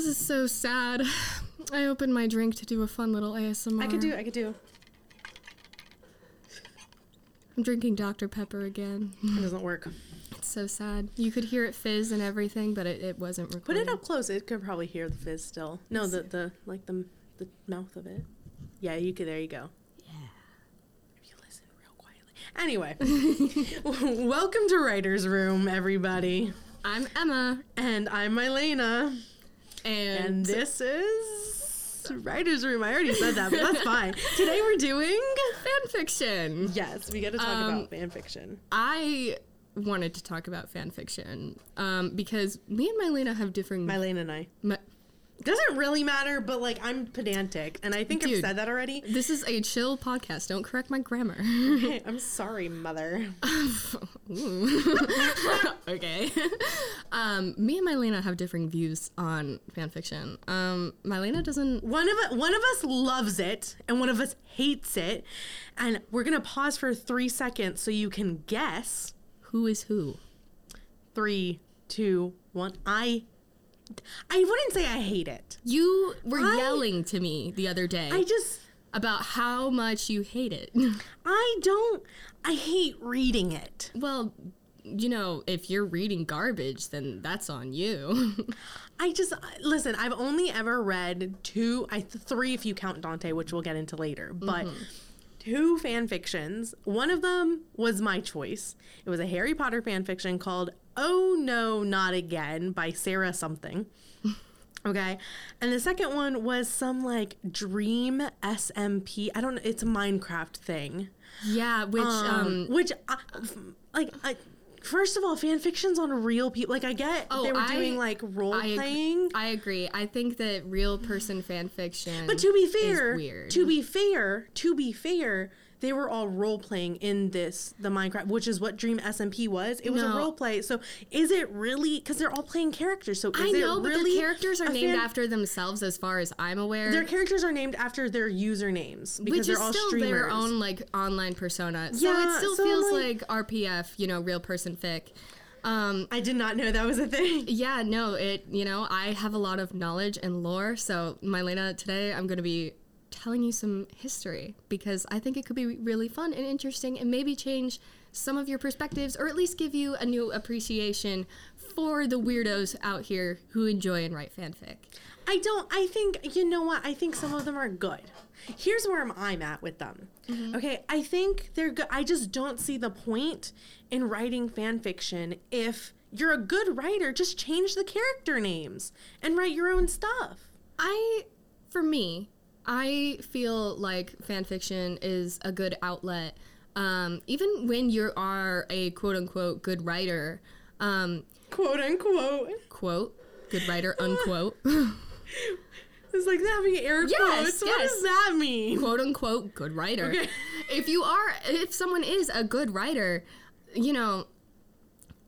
This is so sad. I opened my drink to do a fun little ASMR. I could do. I could do. I'm drinking Dr. Pepper again. It doesn't work. It's so sad. You could hear it fizz and everything, but it, it wasn't recorded. Put it up close. It could probably hear the fizz still. No, the the like the the mouth of it. Yeah, you could. There you go. Yeah. If you listen real quietly. Anyway, welcome to Writer's Room, everybody. I'm Emma, And I'm Mylena. And, And this is Writer's Room. I already said that, but that's fine. Today we're doing. fan fiction. Yes, we got to talk Um, about fan fiction. I wanted to talk about fan fiction um, because me and Mylena have differing. Mylene and I. My, Doesn't really matter, but like I'm pedantic, and I think I've said that already. this is a chill podcast. Don't correct my grammar. Hey, I'm sorry, mother. Okay. um, me and Mylena have differing views on fan fiction. Um, Mylena doesn't. One of one of us loves it, and one of us hates it. And we're gonna pause for three seconds so you can guess. Who is who? Three, two, one. I. I wouldn't say I hate it. You were I- yelling to me the other day I just. about how much you hate it. I don't. I hate reading it. well, you know, if you're reading garbage, then that's on you. I just listen. I've only ever read two, I three if you count Dante, which we'll get into later. But mm-hmm. two fan fictions. One of them was my choice. It was a Harry Potter fan fiction called "Oh No, Not Again" by Sarah something. Okay, and the second one was some like Dream SMP. I don't know. It's a Minecraft thing. yeah, which Um, um, which I, like I. First of all, fan fiction's on real people. Like I get Oh, they were I- doing like role I agree- playing. I agree. I think that real person fan fiction. But to be fair, weird. to be fair, to be fair, they were all role playing in this the Minecraft, which is what Dream SMP was. It was a role play. So is it really? Because they're all playing characters. So is I know, but really their characters are named fan- after themselves, as far as I'm aware. Their characters are named after their usernames because which they're is all still streamers. their own like online persona. So Yeah, it still so, feels like- like, RPF, you know, real person fic. Um, I did not know that was a thing. yeah, no, it. You know, I have a lot of knowledge and lore. So, Mylena, today I'm going to be telling you some history because I think it could be really fun and interesting and maybe change some of your perspectives or at least give you a new appreciation for the weirdos out here who enjoy and write fanfic. I don't. I think you know what. I think some of them are good. Here's where I'm, I'm at with them. Mm-hmm. Okay, I think they're good. I just don't see the point in writing fanfiction if you're a good writer. Just change the character names and write your own stuff. I, for me, I feel like fan fiction is a good outlet. Um, even when you are a quote unquote good writer, um, Quote unquote. quote, good writer, unquote, It's like having air Yes, quotes. What yes. does that mean? quote unquote, good writer. Okay. If you are, if someone is a good writer, you know,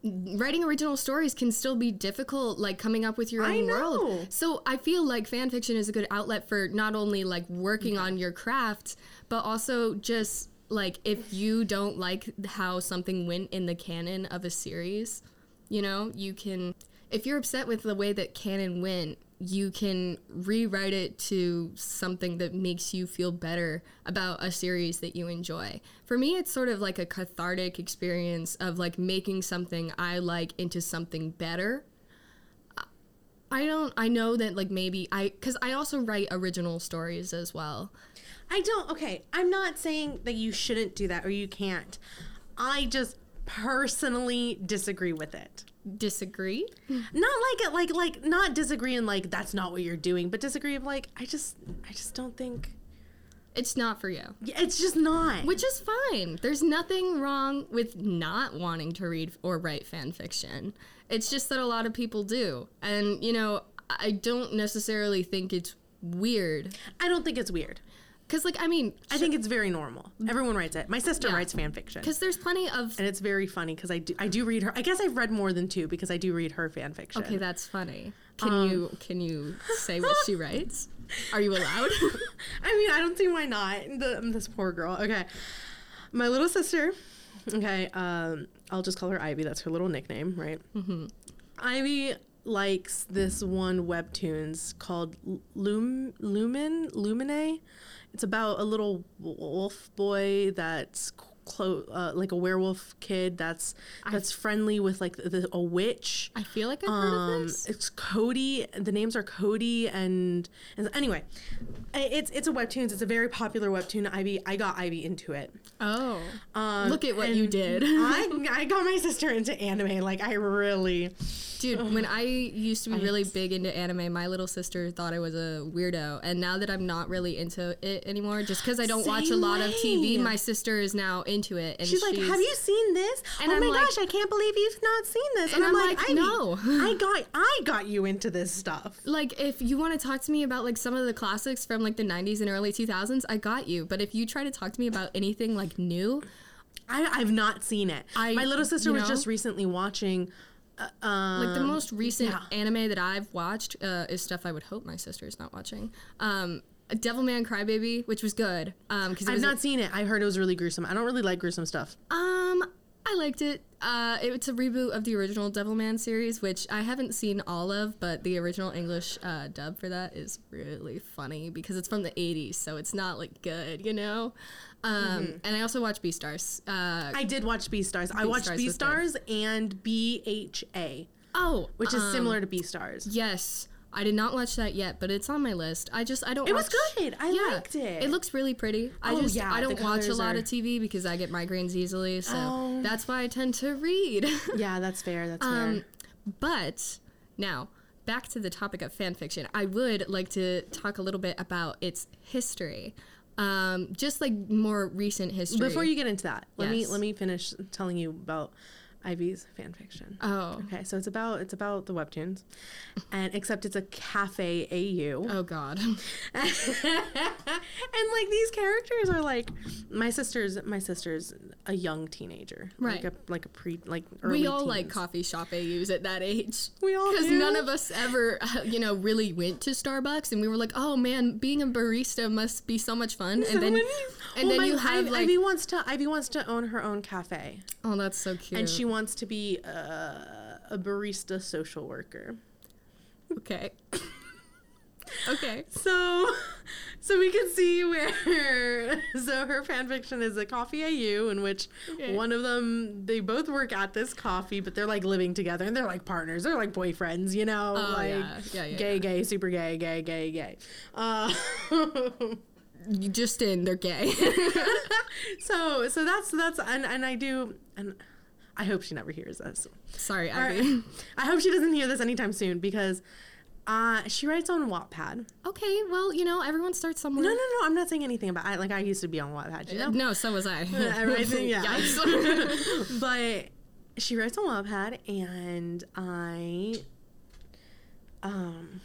writing original stories can still be difficult, like coming up with your own world. So I feel like fan fiction is a good outlet for not only like working on your craft, but also just like if you don't like how something went in the canon of a series, you know, you can if you're upset with the way that canon went, you can rewrite it to something that makes you feel better about a series that you enjoy. For me, it's sort of like a cathartic experience of like making something I like into something better. I don't I know that like maybe I cuz I also write original stories as well. I don't. Okay, I'm not saying that you shouldn't do that or you can't. I just personally disagree with it. Disagree? Not like it, like like not disagree and like that's not what you're doing, but disagree of like I just I just don't think It's not for you. yeah, it's just not. Which is fine. There's nothing wrong with not wanting to read or write fan fiction. It's just that a lot of people do. And, you know, I don't necessarily think it's weird. I don't think it's weird. Because, like, I mean, I think it's very normal. Everyone writes it. My sister Yeah. writes fan fiction. because there's plenty of. And it's very funny because I do, I do read her. I guess I've read more than two because I do read her fan fiction. Okay, that's funny. Can Um, you can you say what she writes? Are you allowed? I mean, I don't see why not. The, this poor girl. Okay. My little sister, okay, um, I'll just call her Ivy. That's her little nickname, right? Mm-hmm. Ivy likes this one webtoons called Lum Lumen Lumine. It's about a little wolf boy that's clo- uh, like a werewolf kid that's that's friendly with like the, a witch. I feel like I've heard of Um, this. it's Kody. The names are Kody and and anyway, it's it's a webtoons. It's a very popular webtoon. Ivy, I got Ivy into it. Oh, Um, look at what you did, I I got my sister into anime. Like I really. dude. When I used to be really big into anime, my little sister thought I was a weirdo, and now that I'm not really into it anymore, just because I don't watch a lot of TV, my sister is now into it, and She's like, "Have you seen this? And oh I'm my like- gosh, I can't believe you've not seen this." And I'm like, "Ivy, "No." I got I got you into this stuff." like if you want to talk to me about like some of the classics from like the 90s and early 2000s i got you but if you try to talk to me about anything like new I, I've not seen it. I- my little sister was know? just recently watching. Uh, um, like the most recent yeah. anime that i've watched uh, is stuff i would hope my sister is not watching um devilman crybaby which was good um because it I've not seen it. I heard it was really gruesome. I don't really like gruesome stuff. um I liked it. Uh, it's a reboot of the original Devilman series, which I haven't seen all of, but the original English uh, dub for that is really funny because it's from the 80s, so it's not like good, you know? Um, And I also watch Beastars. Uh, I did watch Beastars. I watched Beastars. Beastars and BNA, oh, which is um, similar to Beastars. Yes. I did not watch that yet, but it's on my list. I just I don't. It was good. I Yeah. liked it. It looks really pretty. I Oh, just yeah, I don't watch a lot are- of TV because I get migraines easily, so Oh. that's why I tend to read. Yeah, that's fair. That's Um, fair. but now back to the topic of fan fiction. I would like to talk a little bit about its history, um, just like more recent history. Before you get into that, let me let me finish telling you about Ivy's fan fiction. oh Okay, so it's about it's about the webtoons, and except it's a cafe AU, oh god, and like these characters are like my sister's my sister's a young teenager, Right. Like a like a pre like early we all like coffee shop AUs at that age. We all because none of us ever, uh, you know, really went to Starbucks, and we were like, "Oh man, being a barista must be so much fun." So and then, many- and Well, then my- you have Ivy, like, Ivy wants to Ivy wants to own her own cafe, oh, that's so cute. and she wants to be a, a barista social worker. okay, okay, So, so we can see where. So her fan fiction is a coffee AU in which Okay. one of them they both work at this coffee, but they're like living together and they're like partners. They're like boyfriends, you know, Oh, like yeah. Yeah, yeah, gay, gay, super gay, gay, gay, gay. Uh, just in, they're gay. so, so that's that's and and I do and. I hope she never hears this. Sorry, Or- Ivy. I hope she doesn't hear this anytime soon because uh, she writes on Wattpad. Okay, well, you know, everyone starts somewhere. No, no, no. I'm not saying anything about. I, like I used to be on Wattpad, you know. No, so was I. I think, yeah. But she writes on Wattpad, and I, um,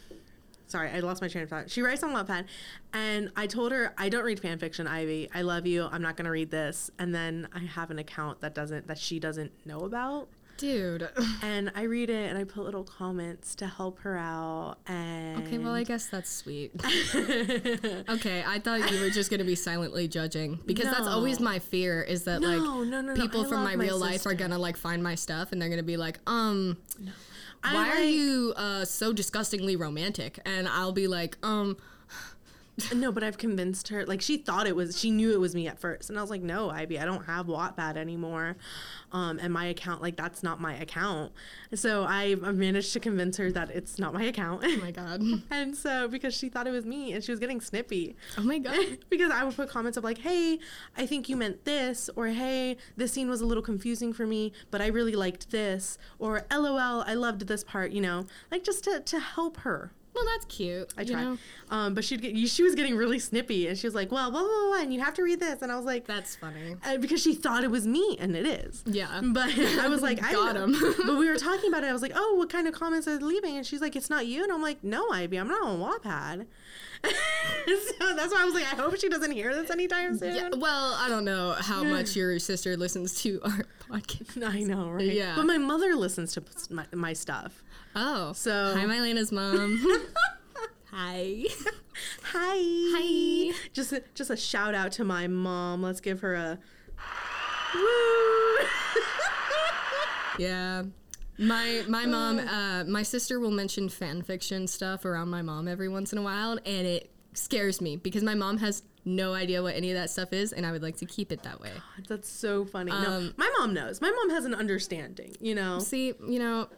sorry, I lost my train of thought. She writes on Wattpad, and I told her I don't read fan fiction, Ivy. I love you. I'm not gonna read this. And then I have an account that doesn't that she doesn't know about. Dude. And I read it and I put little comments to help her out. And Okay, well, I guess that's sweet. okay, I thought you were just going to be silently judging because that's always my fear is that No, like no, no, no, people from my my real life are going to like find my stuff and they're going to be like, "Um, I why are like- you uh so disgustingly romantic?" And I'll be like, "Um, No, but I've convinced her. Like she thought it was, she knew it was me at first, and I was like, "No, Ivy, I don't have Wattpad anymore, um, and my account, like that's not my account." So I managed to convince her that it's not my account. oh my god. and so because she thought it was me, and she was getting snippy. Oh my god." because I would put comments of like, "Hey, I think you meant this," or "Hey, this scene was a little confusing for me, but I really liked this," or "LOL, I loved this part," you know, like just to to help her. Well, that's cute. I tried. know? Um, but she'd get, she was getting really snippy, and she was like, "Well, blah blah blah," and you have to read this, and I was like, That's funny. uh, because she thought it was me, and it is. Yeah. But I was like, I Got. 'em. but we were talking about it. I was like, "Oh, what kind of comments are they leaving?" And she's like, "It's not you." And I'm like, "No, Ivy, I'm not on Wattpad." so that's why I was like, I hope she doesn't hear this anytime soon. Yeah, well, I don't know how much your sister listens to our podcast. I know, right? Yeah. But my mother listens to my, my stuff. Oh, So- hi, Mylena's mom. hi. Hi. Hi. Just a, just a shout out to my mom. Let's give her a woo. Yeah. My my mom, uh, my sister will mention fan fiction stuff around my mom every once in a while, and it scares me because my mom has no idea what any of that stuff is, and I would like to keep it that way. That's so funny. no, Um, my mom knows. My mom has an understanding. You know. See, you know,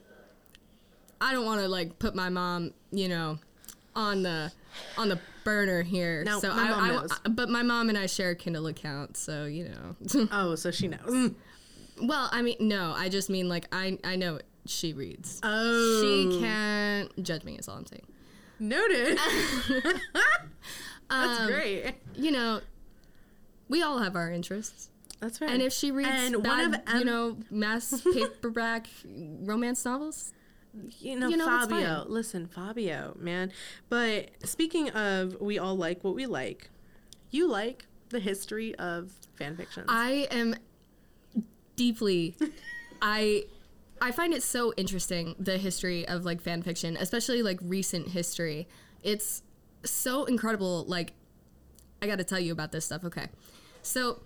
I don't want to like put my mom, you know, on the on the burner here. No, so my I, mom I- knows. but my mom and I share a Kindle account, so you know. Oh, so she knows. well, I mean, no, I just mean like I I know she reads. Oh, She can't judge me. Is all I'm saying. noted. That's Um, great. You know, we all have our interests, That's right. and if she reads And one bad, Em- you know, mass paperback romance novels, you know, you know, Fabio, listen, Fabio, man. But speaking of, we all like what we like. You like the history of fan fiction. I am deeply I I find it so interesting the history of like fan fiction, especially like recent history. It's so incredible like I got to tell you about this stuff, okay. So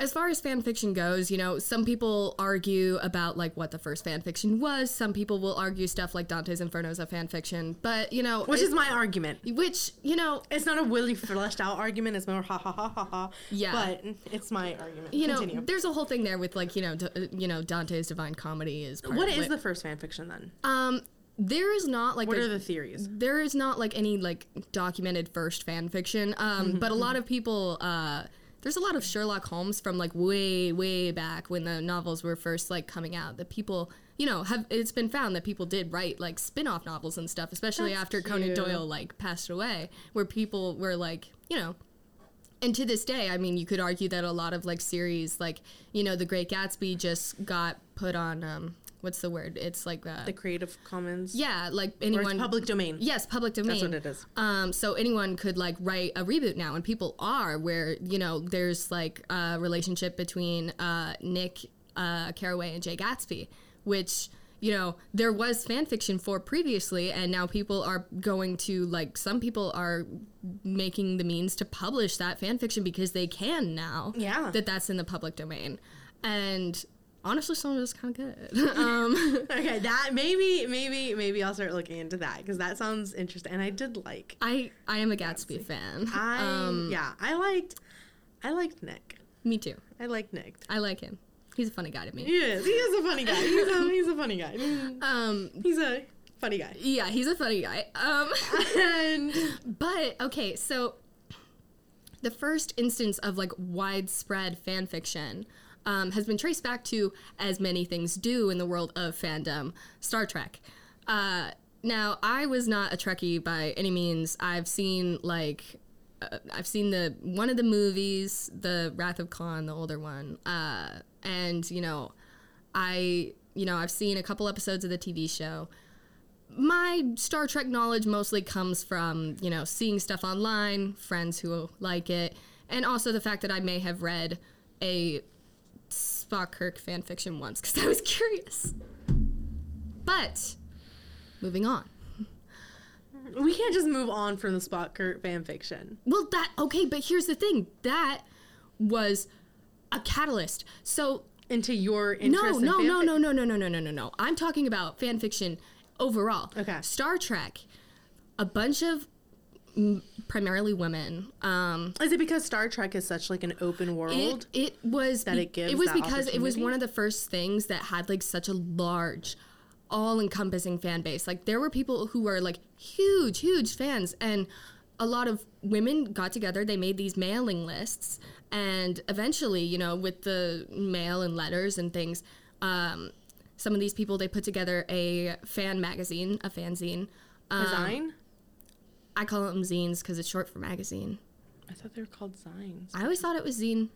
as far as fan fiction goes, you know, some people argue about like what the first fan fiction was. Some people will argue stuff like Dante's Inferno is a fan fiction, but you know, which it- is my argument. which you know, It's not a really fleshed out argument. It's more ha ha ha ha ha. Yeah. But it's my argument. you know, there's a whole thing there with like you know, d- you know, Dante's Divine Comedy is what is the first fan fiction then? Um, there is not like What a- are the theories? there is not like any like documented first fan fiction. Um, but a lot of people uh. There's a lot of Sherlock Holmes from like way, way back when the novels were first like coming out. That people, you know, have it's been found that people did write like spin-off novels and stuff, especially That's after Conan. Doyle like passed away, where people were like, you know, and to this day, I mean, you could argue that a lot of like series, like you know, The Great Gatsby, just got put on. Um, what's the word? It's like uh, The Creative Commons. yeah, like anyone. public domain. Yes, public domain. That's what it is. Um, so anyone could like write a reboot now, and people are where you know there's like a relationship between uh, Nick uh, Carraway and Jay Gatsby, which you know there was fan fiction for previously, and now people are going to like some people are making the means to publish that fan fiction because they can now. Yeah. that that's in the public domain, and honestly, some of it's kind of good. um, Okay, that maybe maybe maybe I'll start looking into that because that sounds interesting. And I did like. I I am a Gatsby fan. I um, yeah, I liked I liked Nick. me too. I liked Nick. I like him. He's a funny guy to me. He is. He is a funny guy. He's a he's a funny guy. Um, He's a funny guy. yeah, he's a funny guy. Um, And but okay, so the first instance of like widespread fan fiction um, has been traced back to, as many things do in the world of fandom, Star Trek. Uh, now, I was not a Trekkie by any means. I've seen like. Uh, I've seen the one of the movies, the Wrath of Khan, the older one, uh, and you know, I you know I've seen a couple episodes of the TV show my Star Trek knowledge mostly comes from, you know, seeing stuff online, friends who like it, and also the fact that I may have read a Spock Kirk fan fiction once because I was curious. But moving on. we can't just move on from the Spock Kirk fan fiction. Well, that okay, but here's the thing. That was a catalyst. So Into your interest in no, fan no, no, no, no, no, no, no, no, no. I'm talking about fan fiction overall. Okay. Star Trek, a bunch of primarily women. Um, Is it because Star Trek is such like an open world? it, it was that it gives it was because it was one of the first things that had like such a large all-encompassing fan base like there were people who were like huge huge fans and a lot of women got together they made these mailing lists and eventually you know with the mail and letters and things um, some of these people they put together a fan magazine a fanzine um, Zine? I call them zines because it's short for magazine I thought they were called Zines. i always thought it was zine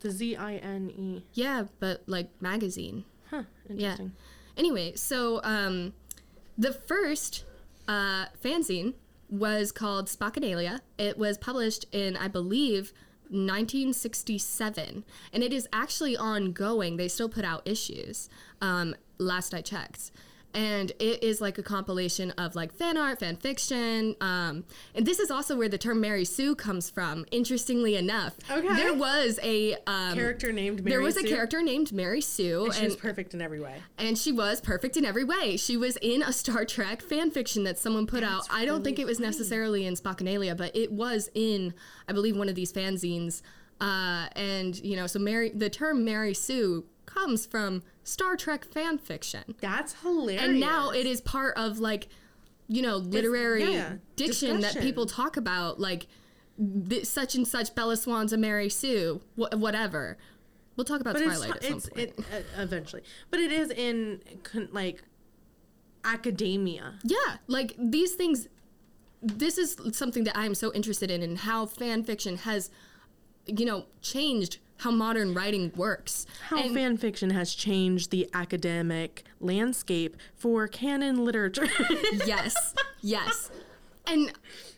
The Z I N E. yeah but like magazine Huh. Interesting. Yeah. Anyway, so um, the first uh, fanzine was called Spockanalia. It was published in, I believe, 1967, and it is actually ongoing. They still put out issues. Um, last I checked, and it is like a compilation of like fan art, fan fiction, um, and this is also where the term Mary Sue comes from. Interestingly enough, Okay. there was a um, Character named Mary there was a character named Mary Sue, And she and was perfect in every way. and she was perfect in every way. She was in a Star Trek fan fiction that someone put out. I don't think it was necessarily in Spockanalia, but it was in, I believe, one of these fanzines. Uh, and you know, so Mary, the term Mary Sue comes from Star Trek fan fiction, That's hilarious. and now it is part of like, you know, literary yeah, diction that people talk about, like th- such and such Bella Swan's a Mary Sue, wh- whatever. We'll talk about but it's, Twilight at some point. it uh, eventually. But it is in con- like academia. Yeah, like these things. This is something that I am so interested in, and how fan fiction has, you know, changed how modern writing works. How And- fan fiction has changed the academic landscape for canon literature. yes, yes, and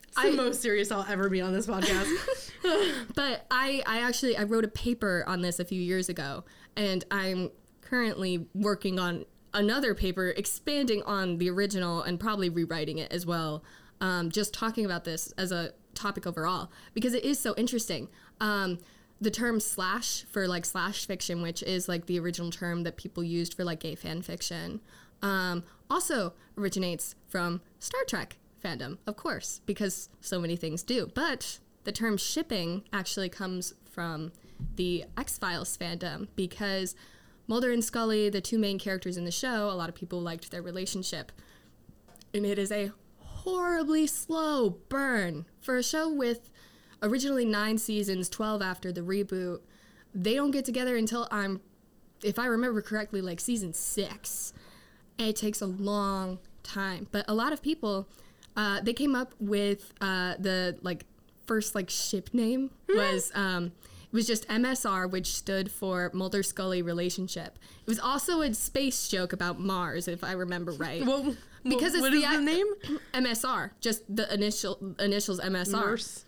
It's the most serious I'll ever be on this podcast. but I, I actually I wrote a paper on this a few years ago, and I'm currently working on another paper expanding on the original and probably rewriting it as well. Um, just talking about this as a topic overall because it is so interesting. Um, the term slash for like slash fiction, which is like the original term that people used for like gay fan fiction, um, also originates from Star Trek fandom, of course, because so many things do. But the term shipping actually comes from the X Files fandom because Mulder and Scully, the two main characters in the show, a lot of people liked their relationship. And it is a horribly slow burn for a show with originally nine seasons, 12 after the reboot. They don't get together until I'm, if I remember correctly, like season six. And it takes a long time. But a lot of people, uh, they came up with uh, the like first like ship name was um, it was just MSR, which stood for Mulder Scully relationship. It was also a space joke about Mars, if I remember right. well, Because it's what the is the name? MSR, just the initial initials MSR. Mars.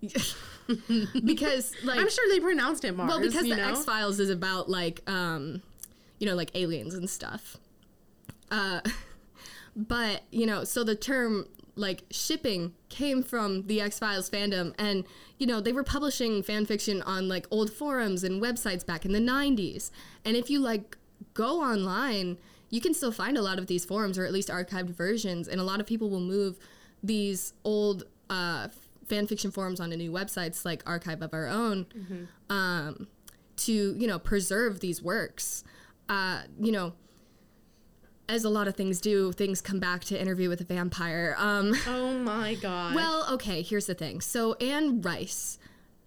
because like I'm sure they pronounced it Mars. well, because the know? X Files is about like um, you know, like aliens and stuff. Uh, but you know, so the term like shipping came from the X Files fandom, and you know they were publishing fan fiction on like old forums and websites back in the '90s. And if you like go online, you can still find a lot of these forums, or at least archived versions. And a lot of people will move these old uh, fan fiction forums onto new websites like Archive of Our Own um, to you know preserve these works. Uh, you know, as a lot of things do, things come back to Interview with a Vampire. Um, Oh my god. well, okay, here's the thing. So Anne Rice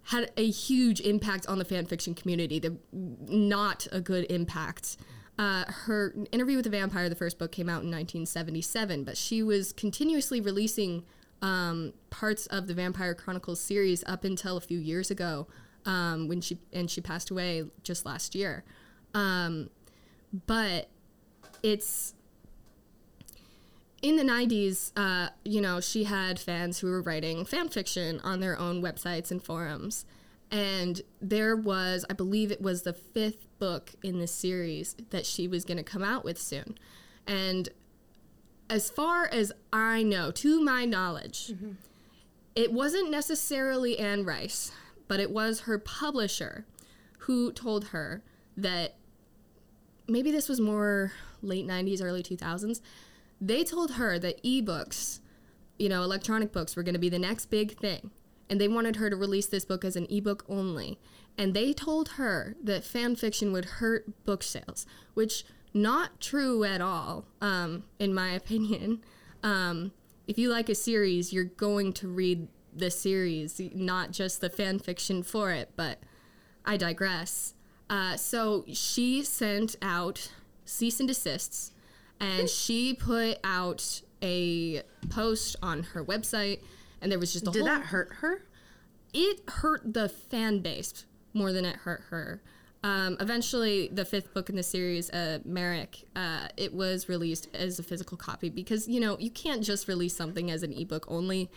had a huge impact on the fan fiction community. The not a good impact. Uh, her interview with the vampire, the first book, came out in 1977, but she was continuously releasing um, parts of the Vampire Chronicles series up until a few years ago, um, when she and she passed away just last year. Um, but it's in the 90s, uh, you know, she had fans who were writing fan fiction on their own websites and forums. And there was, I believe it was the fifth book in the series that she was going to come out with soon. And as far as I know, to my knowledge, mm-hmm. it wasn't necessarily Anne Rice, but it was her publisher who told her that maybe this was more late 90s, early 2000s. They told her that ebooks, you know, electronic books were going to be the next big thing. And they wanted her to release this book as an ebook only. And they told her that fan fiction would hurt book sales, which not true at all, um, in my opinion. Um, if you like a series, you're going to read the series, not just the fan fiction for it. But I digress. Uh, so she sent out cease and desists, and she put out a post on her website, and there was just a Did whole. Did that hurt her? It hurt the fan base more than it hurt her. Um, eventually, the fifth book in the series, uh, Merrick, uh, it was released as a physical copy because you know you can't just release something as an ebook only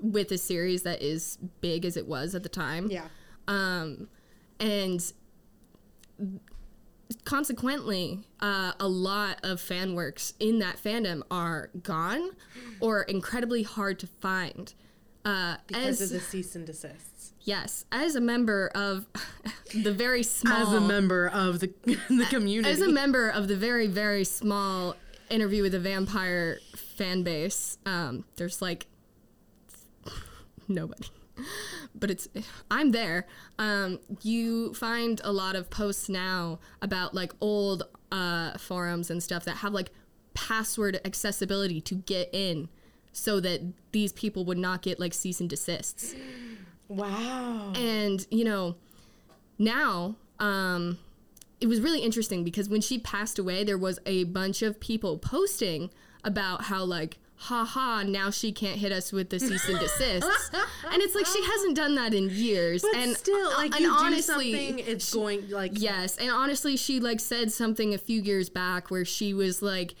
with a series that is big as it was at the time. Yeah. Um, and consequently, uh, a lot of fan works in that fandom are gone or incredibly hard to find. Uh, Because as of the cease and desists. Yes, as a member of the very small As a member of the the community. as a member of the very very small interview with a vampire fan base um, there's like nobody. But it's i'm there. Um, you find a lot of posts now about like old uh, forums and stuff that have like password accessibility to get in so that these people would not get like cease and desists wow. and you know now um it was really interesting because when she passed away there was a bunch of people posting about how like haha now she can't hit us with the cease and desists. And it's like she hasn't done that in years. But and still, like and you honestly do something, it's going like Yes, and honestly, she like said something a few years back where she was like,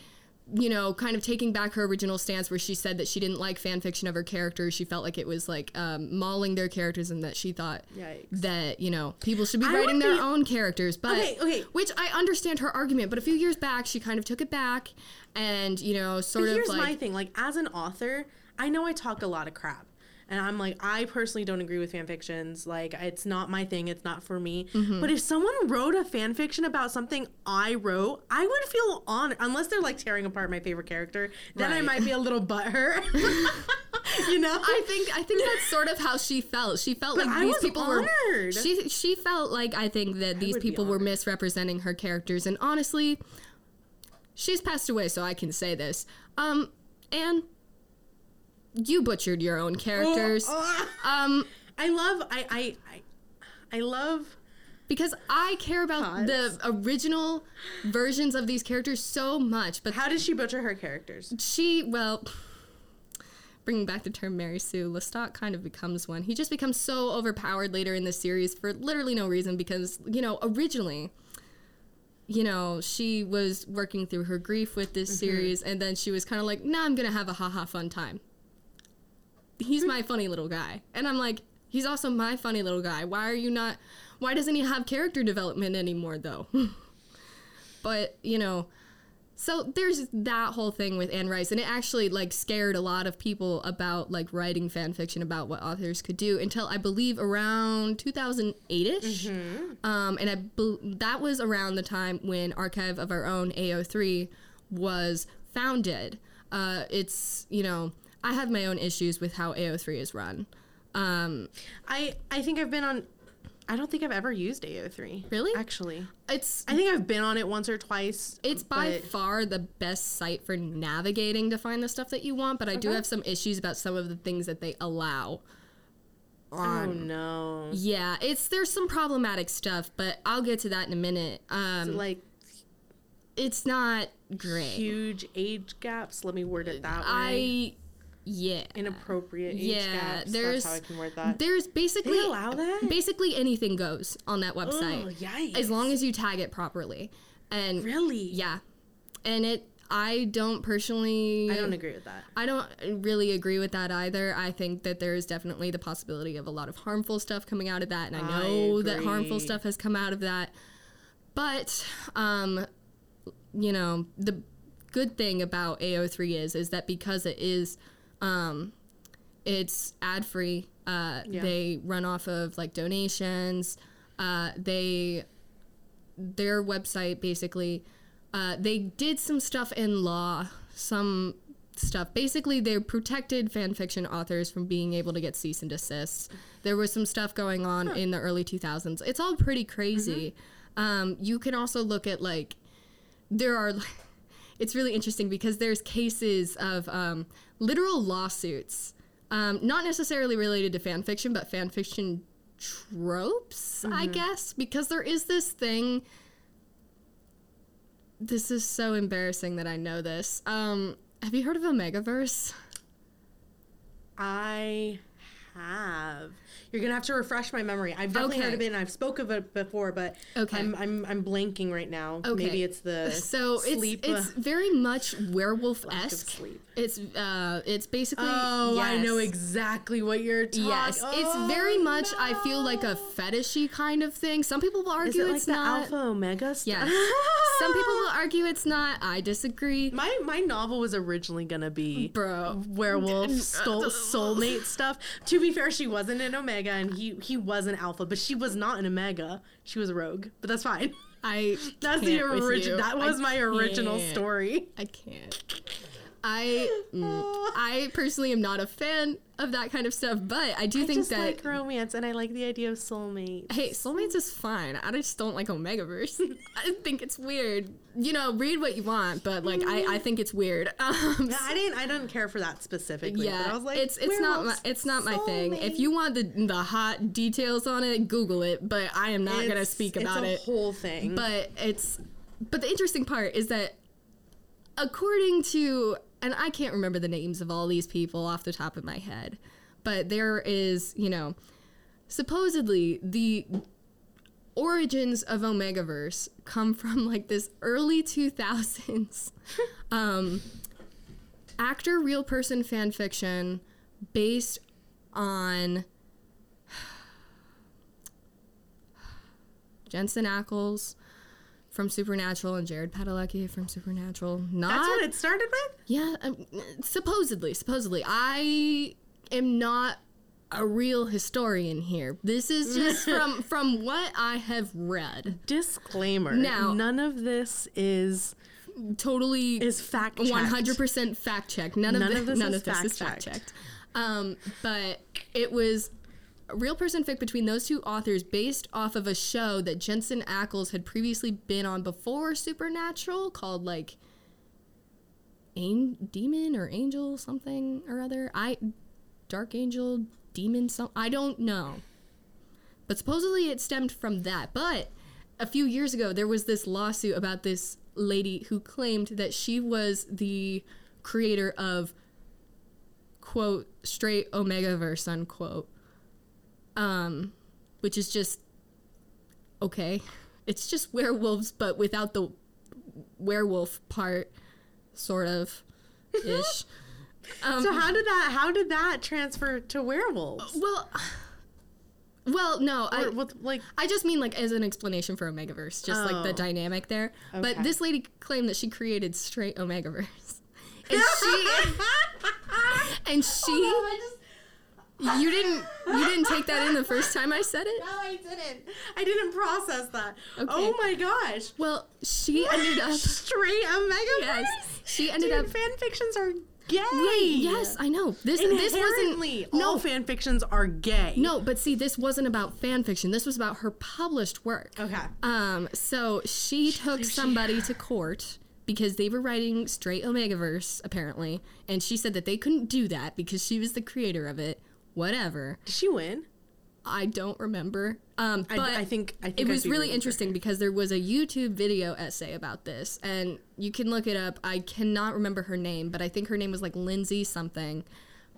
you know, kind of taking back her original stance where she said that she didn't like fan fiction of her characters. She felt like it was like um, mauling their characters, and that she thought Yikes. that you know people should be I writing their be- own characters. But Okay, okay. which I understand her argument. But a few years back, she kind of took it back, and you know, sort But of here's like my thing. Like as an author, I know I talk a lot of crap. And I'm like, I personally don't agree with fan fictions. Like, it's not my thing. It's not for me. Mm-hmm. But if someone wrote a fan fiction about something I wrote, I would feel honored. Unless they're like tearing apart my favorite character, then I might be a little butthurt. you know? I think I think that's sort of how she felt. She felt But like I these people honored. were. She she felt like I think that these people were misrepresenting her characters, and honestly, she's passed away, so I can say this. Um, and you butchered your own characters. Oh, Um, I love, I, I, I, I love. because I care about the original versions of these characters so much, but How does she butcher her characters? she well bringing back the term mary sue lestat kind of becomes one he just becomes so overpowered later in the series for literally no reason because you know originally you know she was working through her grief with this series and then she was kind of like nah i'm gonna have a haha fun time he's my funny little guy. And i'm like he's also my funny little guy. Why are you not why doesn't he have character development anymore though? But you know so there's that whole thing with Anne Rice, and it actually like scared a lot of people about like writing fan fiction about what authors could do until I believe around 2008 ish, um, and I bel that was around the time when Archive of Our Own AO3 was founded. Uh, it's you know I have my own issues with how AO3 is run. Um, I, I think I've been on. I don't think I've ever used AO3. Really? Actually, it's I think I've been on it once or twice. It's by far the best site for navigating to find the stuff that you want, but I do have some issues about some of the things that they allow. Oh no! Yeah, it's there's some problematic stuff, but I'll get to that in a minute. Um, like it's not great. huge age gaps. Let me word it that way. I yeah. Inappropriate age Yeah, gaps. there's That's how I can word that. there's basically They allow that? basically anything goes on that website. Oh, yikes. As long as you tag it properly. And really? yeah. And it I don't personally I don't agree with that. I don't really agree with that either. I think that there is definitely the possibility of a lot of harmful stuff coming out of that, and I I know that harmful stuff has come out of that. But, um, you know, the good thing about AO3 is is that because it is, um, it's ad free. Uh, Yeah. They run off of like donations. Uh, they their website basically uh, they did some stuff in law some stuff basically they protected fan fiction authors from being able to get cease and desist there was some stuff going on in the early 2000s it's all pretty crazy um, you can also look at like there are it's really interesting because there's cases of um, literal lawsuits um, not necessarily related to fan fiction but fan fiction tropes i guess because there is this thing. This is so embarrassing that i know this. Um, have you heard of omegaverse? I have. You're gonna have to refresh my memory. I've definitely heard of it and I've spoke of it before, but Okay. I'm I'm I'm blanking right now. Okay. Maybe it's the So sleep. it's it's uh, very much werewolf esque. It's uh it's basically Oh, I know yes. exactly what you're talking. Yes, it's very much. I feel like a fetishy kind of thing. Some people will Is argue it like it's the not. alpha omega stuff? Yes. Some people will argue it's not. I disagree. My my novel was originally gonna be Bro. werewolf soul, soulmate stuff. To be fair, she wasn't an omega and he he was an alpha, but she was not an omega. She was a rogue, but that's fine. I That's the original. That I was my original can't. story. I can't. I mm, I personally am not a fan of that kind of stuff, but I do I think just that like romance, and I like the idea of soulmate. Hey, Soulmates is fine. I just don't like Omegaverse. I think it's weird. You know, read what you want, but like I, I think it's weird. Um, Yeah, I didn't. I didn't care for that specifically. yeah, but I was like, it's it's not my it's not my thing. If you want the the hot details on it, Google it. But I am not gonna It's- speak it's about it. whole thing. But it's but the interesting part is that according to and I can't remember the names of all these people off the top of my head, but there is, you know, supposedly the origins of Omegaverse come from like this early 2000s um, actor real person fan fiction based on Jensen Ackles from Supernatural and Jared Padalecki from Supernatural. Not that's what it started with. yeah, um, supposedly, supposedly. I am not a real historian here. This is just from from what I have read. Disclaimer. Now- none of this is Totally is fact. one hundred percent fact checked. None, None of, of this none is of this fact-checked. fact checked. Um, but it was real person fic between those two authors, based off of a show that Jensen Ackles had previously been on before Supernatural, called like An- Demon or Angel something or other. I Dark Angel Demon some I don't know. But supposedly it stemmed from that. But a few years ago, there was this lawsuit about this lady who claimed that she was the creator of quote straight omega verse unquote. Um, which is just okay. It's just werewolves, but without the werewolf part, sort of ish. Um, So how did that? How did that transfer to werewolves? well, well, no, I, with like I just mean like as an explanation for Omegaverse, just like the Oh. dynamic there. But this lady claimed that she created straight Omegaverse, and she and she you didn't you didn't take that in the first time I said it. No, I didn't. I didn't process that. Okay. Oh my gosh. Well, she ended up straight omega. yes, she ended Dude, up fan fictions are gay. Wait, yes, I know. This this wasn't all no fan fictions are gay. no, but see, this wasn't about fan fiction. This was about her published work. Okay. Um, so she took somebody to court because they were writing straight Omegaverse, apparently, and she said that they couldn't do that because she was the creator of it. Whatever. Did she win? I don't remember. Um, but I think I think it was really interesting because there was a YouTube video essay about this, and you can look it up. I cannot remember her name, but I think her name was like Lindsay something.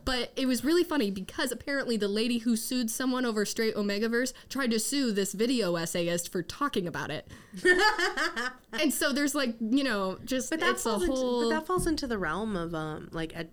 But it was really funny because apparently the lady who sued someone over straight Omegaverse tried to sue this video essayist for talking about it. and so there's like, you know, just But that it's a falls whole. into, but that falls into the realm of um like ed-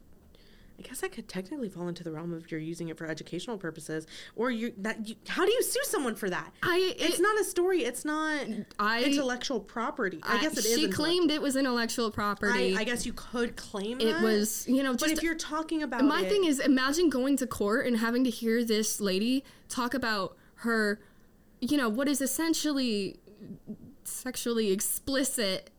I guess that could technically fall into the realm of you're using it for educational purposes, or you that you, how do you sue someone for that? I, it's not a story. It's not I- intellectual property. I, guess it is. She claimed it was intellectual property. I, I guess you could claim it that. was, you know, But just if you're talking about My it- thing is, imagine going to court and having to hear this lady talk about her, you know, what is essentially sexually explicit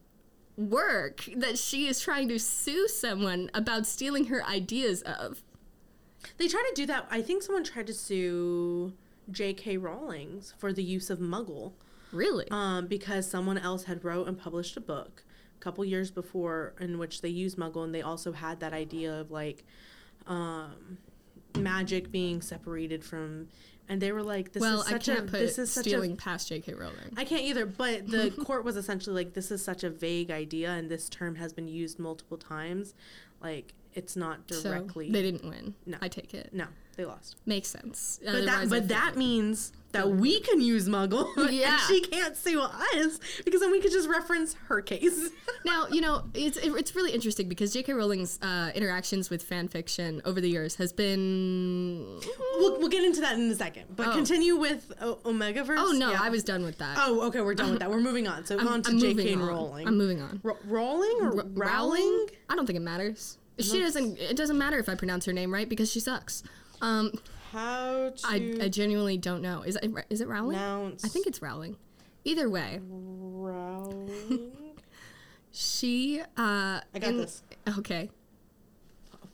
work that she is trying to sue someone about stealing her ideas of. they try to do that. I think someone tried to sue J.K. Rowling's for the use of Muggle. Really? um, because someone else had wrote and published a book a couple years before in which they used Muggle, and they also had that idea of like um, magic being separated from, and they were like, "This well, is I can't a put this is such stealing a." past J.K. Rowling. I can't either, but the court was essentially like, "This is such a vague idea, and this term has been used multiple times. Like, it's not So directly. they didn't win. No. I take it. no, they lost. Makes sense. But that, Otherwise, but that like- means that we can use Muggle, Yeah. and she can't sue us because then we could just reference her case. Now, you know, it's it- it's really interesting because J.K. Rowling's uh, interactions with fan fiction over the years has been. we'll, we'll get into that in a second, but Oh. continue with o- Omegaverse. Oh no, Yeah. I was done with that. Oh, okay, we're done with that. We're moving on. So on to I'm J.K. on. Rowling. I'm moving on. Ro- Rowling or R- Rowling? I don't think it matters. She doesn't. It doesn't matter if I pronounce her name right because she sucks. Um, How to I, I genuinely don't know. Is it is it Rowling? pronounce I think it's Rowling. Either way, Rowling? she. Uh, I got this. Okay.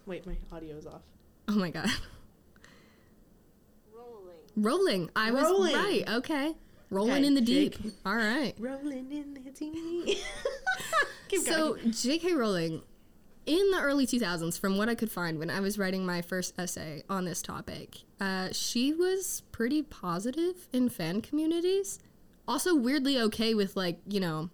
Wait, my audio is off. Oh my god. Rolling. Rolling. I was Rolling. right. Okay. Rolling Okay, in the Jake. deep. All right. Rolling in the deep. Keep So going. J.K. Rowling, in the early 2000s, from what I could find when I was writing my first essay on this topic, uh, she was pretty positive in fan communities. Also, weirdly okay with like you know,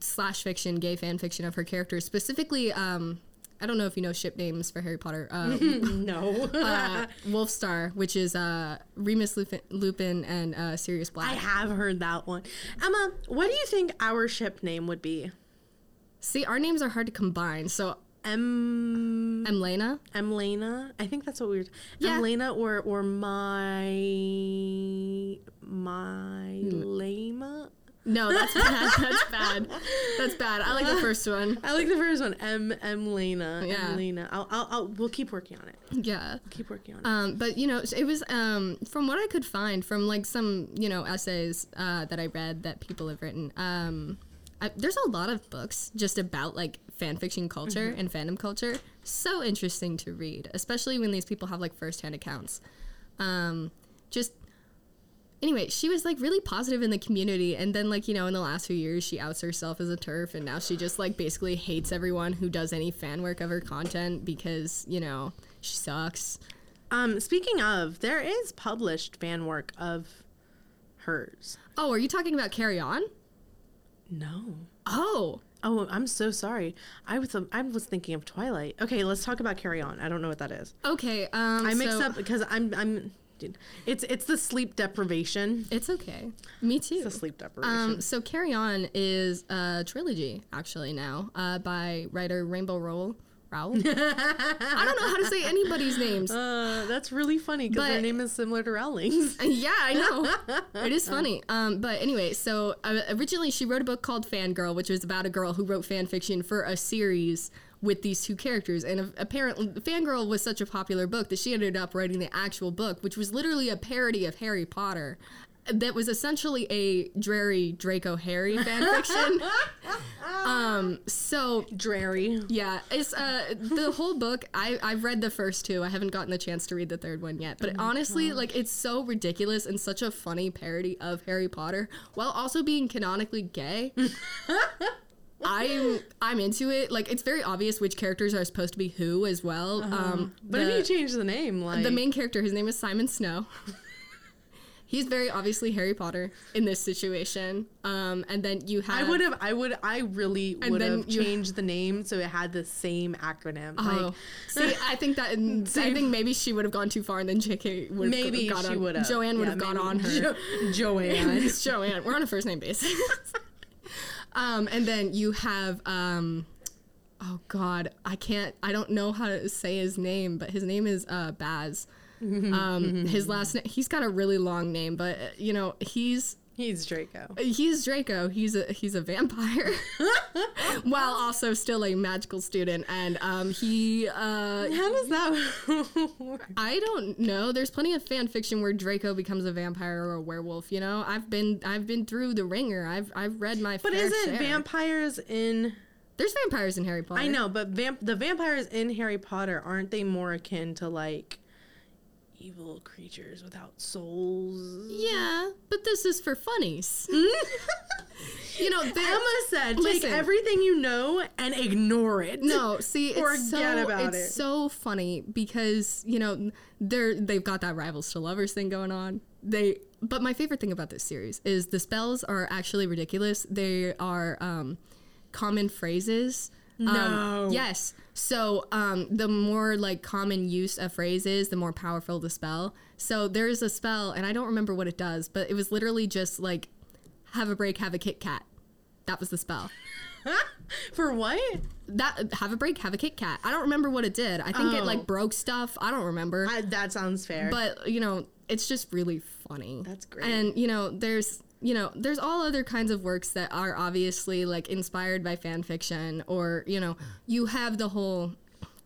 slash fiction, gay fan fiction of her characters. Specifically, um, I don't know if you know ship names for Harry Potter. Uh, no. uh, Wolfstar, which is uh, Remus Lupin, Lupin and uh, Sirius Black. I have heard that one. Emma, what do you think our ship name would be? See, our names are hard to combine. So, Em Emlena. Emlena? I think that's what we were. Yeah. Emlena or or my my lama. No, that's bad. That's bad. That's bad. I like the first one. I like the first one. M Emlena. Yeah. Emlena. I'll, I'll I'll we'll keep working on it. Yeah. Keep working on it. Um, but you know, it was um, from what I could find from like some you know essays uh, that I read that people have written. Um, I, there's a lot of books just about like fan fiction culture and fandom culture. So interesting to read, especially when these people have like firsthand accounts. Um, just anyway, she was like really positive in the community, and then like you know in the last few years she outs herself as a TERF, and now she just like basically hates everyone who does any fan work of her content because you know she sucks. Um, speaking of, there is published fan work of hers. Oh, are you talking about Carry On? No. Oh, Oh, I'm so sorry. I was I was thinking of Twilight. Okay, let's talk about Carry On. I don't know what that is. okay. Um, I mixed so- up because I'm I'm. dude, It's it's the sleep deprivation. It's okay. Me too. It's the sleep deprivation. Um, so Carry On is a trilogy actually now uh, by writer Rainbow Rowell. Rowell. I don't know how to say anybody's names. Uh, that's really funny because their name is similar to Rowling's. yeah, I know. it is funny. Um, but anyway, so uh, originally she wrote a book called Fangirl, which was about a girl who wrote fan fiction for a series with these two characters. And uh, apparently, Fangirl was such a popular book that she ended up writing the actual book, which was literally a parody of Harry Potter. That was essentially a Drarry Draco Harry fanfiction. um, so Drarry. yeah, it's uh the whole book. I I've read the first two. I haven't gotten the chance to read the third one yet. But honestly, like it's so ridiculous and such a funny parody of Harry Potter while also being canonically gay. I'm I'm into it. Like it's very obvious which characters are supposed to be who as well. Um, But the, if you change the name, like the main character, his name is Simon Snow. He's very obviously Harry Potter in this situation. Um, and then you have I would have, I would, I really would have you- changed the name so it had the same acronym. Oh, Like, see, I think that I think maybe she would have gone too far, and then J.K. would maybe got she would have. Joanne would Yeah, have gone on her. Jo- Joanne. It's Joanne. We're on a first name basis. um, and then you have um, oh God, I can't. I don't know how to say his name, but his name is uh, Baz. Um, his last name. He's got a really long name, but uh, you know he's He's Draco. he's Draco. He's a he's a vampire, while also still a magical student, and um, he uh, How does that work? I don't know. There's plenty of fan fiction where Draco becomes a vampire or a werewolf. You know, I've been I've been through the ringer. I've I've read my. But isn't share. vampires in? There's vampires in Harry Potter. I know, but vamp the vampires in Harry Potter aren't they more akin to like evil creatures without souls? Yeah, but this is for funnies. you know, they Emma said, "Take Listen. everything you know and ignore it." No, see, it's Forget so about it's it. so funny because you know they're they've got that rivals to lovers thing going on. They, but my favorite thing about this series is the spells are actually ridiculous. They are um, common phrases. Um, No. yes, So um, the more like common use a phrase is, the more powerful the spell. So there's a spell, and I don't remember what it does, but it was literally just like have a break, have a Kit Kat. That was the spell. For what? That have a break, have a Kit Kat. I don't remember what it did. I think it Oh. like broke stuff. I don't remember. I, that sounds fair. but you know it's just really funny That's great. and you know there's you know there's all other kinds of works that are obviously like inspired by fan fiction or you know you have the whole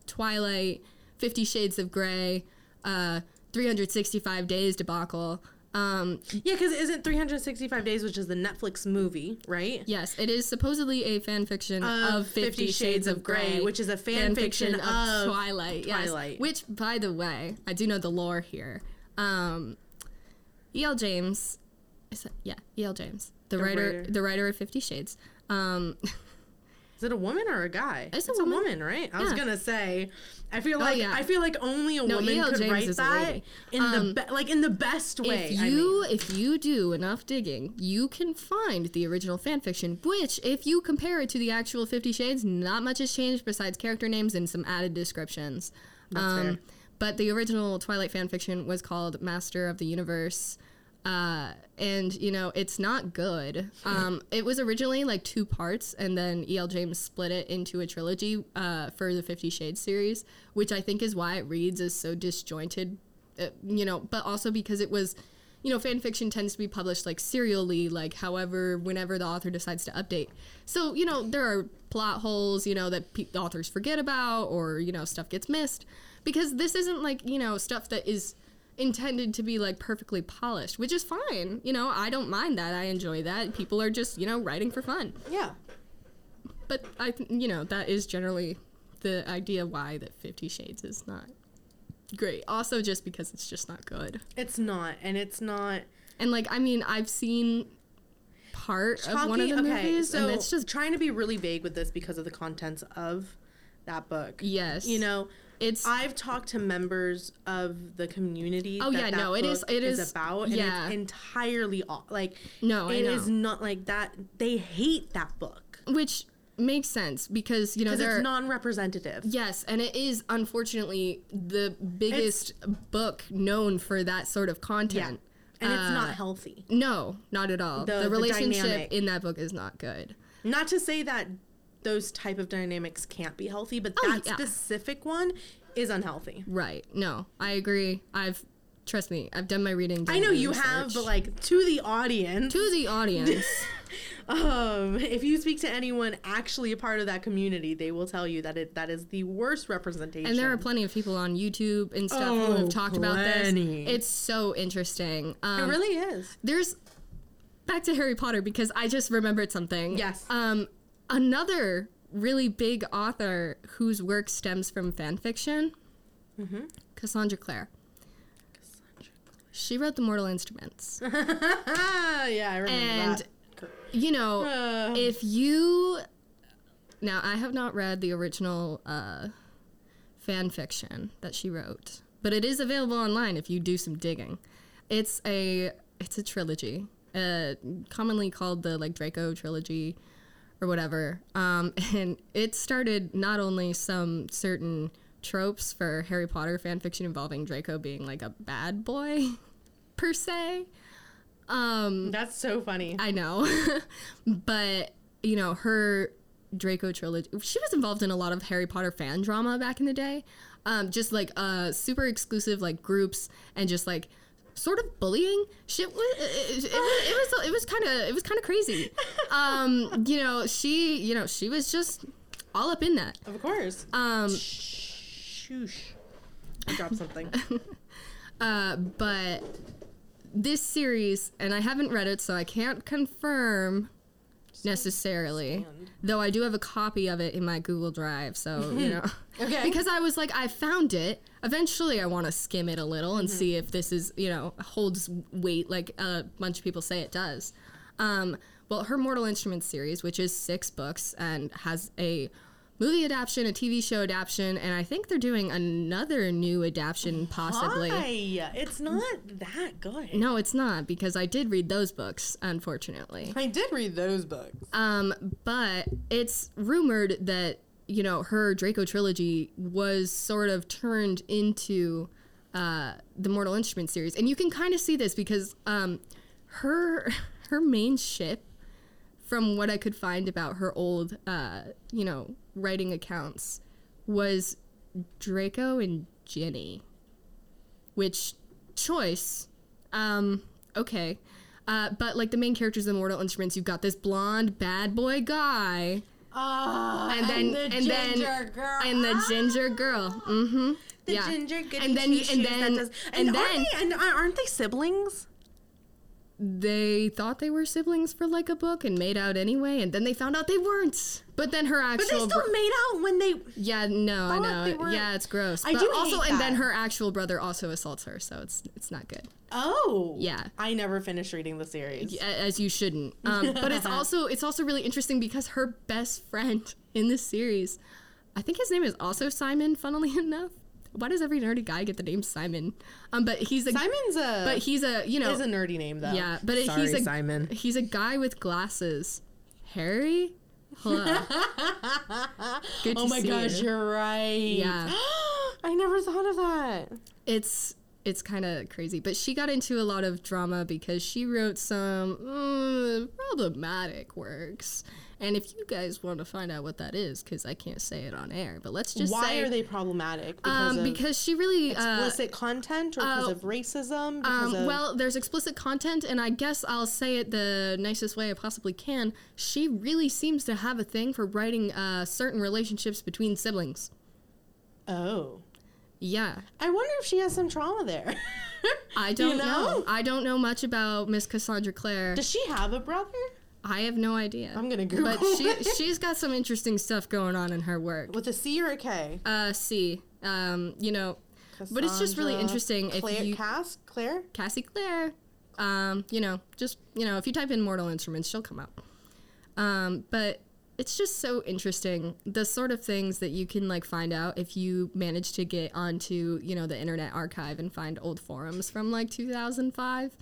twilight 50 shades of gray uh 365 days debacle um yeah, because isn't 365 Days, which is the Netflix movie, right? yes it is supposedly a fan fiction of 50, shades, of gray, which is a fan fiction of twilight yes. Twilight. which by the way i do know the lore here um E.L. James is that, yeah E.L. James the, The writer, writer. the writer of 50 shades um Is it a woman or a guy? It's a woman. right? I was gonna say. I feel like yeah. I feel like only a No, woman could James write that in Um, the be- like in the best way. if I you mean. if you do enough digging you can find the original fan fiction which if you compare it to the actual 50 shades not much has changed besides character names and some added descriptions Um, fair. but the original twilight fan fiction was called master of the universe uh, and you know it's not good um, it was originally like two parts and then E.L. James split it into a trilogy uh, for the 50 shades series which i think is why it reads as so disjointed uh, you know, but also because it was, you know, fan fiction tends to be published like serially, like however, whenever the author decides to update. So, you know, there are plot holes, you know, that pe- authors forget about or, you know, stuff gets missed because this isn't like, you know, stuff that is intended to be like perfectly polished, which is fine. You know, I don't mind that. I enjoy that. People are just, you know, writing for fun. yeah. But I, th- you know, that is generally the idea why that Fifty Shades is not great. Also, just because it's just not good. It's not, and it's not. And like, I mean, I've seen part of one of the okay, movies, so and it's just trying to be really vague with this because of the contents of that book. yes, You know, it's I've talked to members of the community. Oh, that yeah, no, it is- it is- about, and yeah. it's entirely off. Like, No, it is not like that. They hate that book which makes sense because you know it's are- non-representative. Yes, and it is unfortunately the biggest book known for that sort of content. Yeah, and it's Uh, not healthy. No, not at all. The- The, the relationship dynamic. in that book is not good. Not to say that those type of dynamics can't be healthy, but Oh, that yeah. specific one is unhealthy. Right. No, I agree. I've trust me, I've done my reading. I know you have, but like to the audience, to the audience. um, if you speak to anyone actually a part of that community, they will tell you that it that is the worst representation. And there are plenty of people on YouTube and stuff who Oh, have talked about this. It's so interesting. it Um, really is. there's back to Harry Potter because I just remembered something. Yes. Um, another really big author whose work stems from fan fiction, Mm-hmm. Cassandra Clare. She wrote The Mortal Instruments. yeah, I remember and that. you know, Uh. if you now I have not read the original uh, fan fiction that she wrote, but it is available online if you do some digging. It's a it's a trilogy, uh, commonly called the like Draco trilogy or whatever. Um, and it started not only some certain tropes for Harry Potter fan fiction involving Draco being like a bad boy per se. Um, That's so funny. I know. but, you know, her Draco trilogy, she was involved in a lot of Harry Potter fan drama back in the day. Um, just like uh, super exclusive like groups and just like sort of bullying shit was it, it, it was it was kind of it was kind of crazy um you know she you know she was just all up in that Of course. um Shoosh. I dropped something. Uh, but this series, and I haven't read it, so I can't confirm necessarily. Though I do have a copy of it in my Google Drive, so you know. Okay. because I was like, I found it. Eventually, I want to skim it a little and see if this is, you know, holds weight like a bunch of people say it does. Um, well, her Mortal Instruments series, which is six books and has a movie adaptation, a TV show adaptation, and I think they're doing another new adaptation possibly. Why? It's not that good. No, it's not because I did read those books, unfortunately. I did read those books. Um, but it's rumored that you know, her Draco trilogy was sort of turned into uh, the Mortal Instruments series, and you can kind of see this because um, her her main ship, from what I could find about her old, uh, you know, writing accounts, was Draco and Ginny. Which choice? Um, okay. Uh, but like the main characters in Mortal Instruments, you've got this blonde bad boy guy, Oh, and then the and then girl. and the ginger girl. Mm-hmm. the yeah. ginger goody and then and then and, and, then and aren't they siblings? They thought they were siblings for like a book and made out anyway, and then they found out they weren't. But then her actual, But they still bro- made out when they. yeah no I know yeah it's gross. I but do also and then her actual brother also assaults her, so it's it's not good. Oh, Yeah. I never finished reading the series. as you shouldn't. Um, but it's also it's also really interesting because her best friend in this series, I think his name is also Simon. Funnily enough, why does every nerdy guy get the name Simon? Um, but he's a Simon's a. but he's a you know is a nerdy name though. yeah, but Sorry, he's a Simon. He's a guy with glasses. Harry. Hello. Good to Oh my gosh, you. you're right. Yeah. I never thought of that. it's it's kind of crazy but she got into a lot of drama because she wrote some mm, problematic works and if you guys want to find out what that is because i can't say it on air but let's just Why say are they problematic? Because um, because she really uh, explicit content or because uh, of racism? Because um, of, well, there's explicit content, and I guess I'll say it the nicest way I possibly can. She really seems to have a thing for writing uh, certain relationships between siblings. oh, Yeah, I wonder if she has some trauma there. I don't know? know? I don't know much about Miss Cassandra Clare. Does she have a brother? I have no idea. I'm gonna Google. but she she's got some interesting stuff going on in her work. with a C or a K. Uh, C. um, you know, but it's just really Cassandra interesting if you Cass Claire. Cassie Claire, Um, you know, just you know, if you type in Mortal Instruments, she'll come up. Um, but it's just so interesting the sort of things that you can like find out if you manage to get onto you know the Internet Archive and find old forums from like 2005.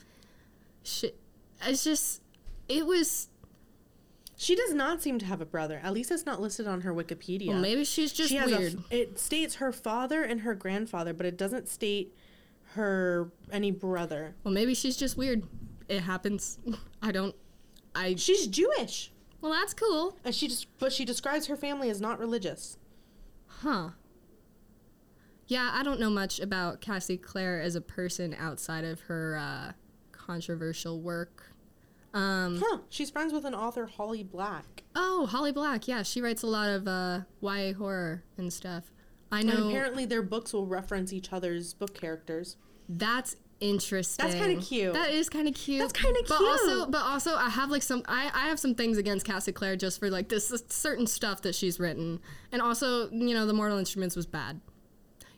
Shit, it's just it was. She does not seem to have a brother. At least it's not listed on her Wikipedia. Well, maybe she's just she weird. a. It states her father and her grandfather, but it doesn't state her any brother. well, maybe she's just weird. It happens. I don't. I. She's Jewish, Well, that's cool. and she just but she describes her family as not religious. Huh. Yeah, I don't know much about Cassie Clare as a person outside of her uh, controversial work. Um, Huh? She's friends with an author, Holly Black. oh, Holly Black. Yeah, she writes a lot of uh, YA horror and stuff. I And know apparently their books will reference each other's book characters. that's interesting. That's kinda cute. That is kind of cute. That's kinda cute. But cute. also, but also, I have like some. I, I have some things against Cassie Clare just for like this certain stuff that she's written, and also, you know, the Mortal Instruments was bad.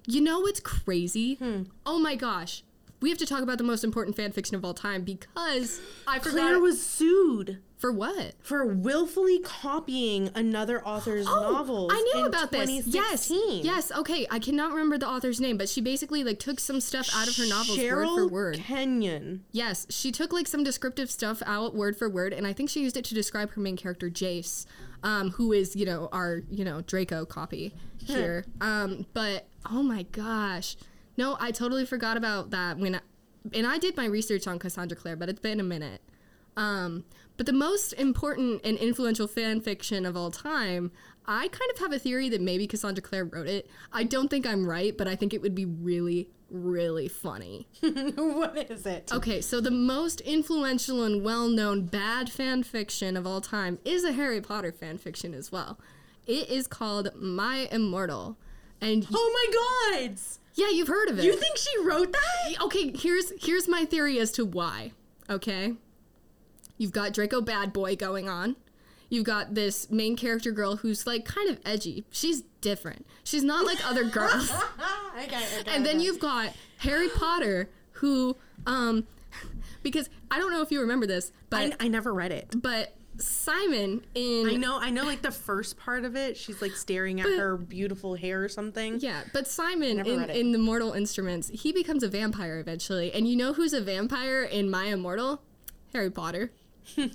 You know what's crazy? Hmm. Oh my gosh. We have to talk about the most important fan fiction of all time because I forgot Claire was sued for what? for willfully copying another author's novels. Oh, I knew about this. Yes, 2016. yes. Okay, I cannot remember the author's name, but she basically like took some stuff out of her novels Cheryl word for word. Kenyon. Yes, she took like some descriptive stuff out word for word, and I think she used it to describe her main character Jace, um, who is you know our you know Draco copy here. um, but oh my gosh, no, I totally forgot about that when, I, and I did my research on Cassandra Clare, but it's been a minute. Um, but the most important and influential fan fiction of all time, I kind of have a theory that maybe Cassandra Clare wrote it. I don't think I'm right, but I think it would be really, really funny. what is it? Okay, so the most influential and well-known bad fan fiction of all time is a Harry Potter fan fiction as well. It is called My Immortal. And Oh my god! Yeah, you've heard of it. You think she wrote that? okay, here's here's my theory as to why. Okay? You've got Draco Bad Boy going on. You've got this main character girl who's like kind of edgy. She's different. She's not like other girls. okay, okay. and then you've got Harry Potter who um because I don't know if you remember this, but I, I never read it. but Simon in I know, I know, like the first part of it, she's like staring at But- her beautiful hair or something. yeah, but Simon in, in the Mortal Instruments, he becomes a vampire eventually. And you know who's a vampire in My Immortal? Harry Potter. now,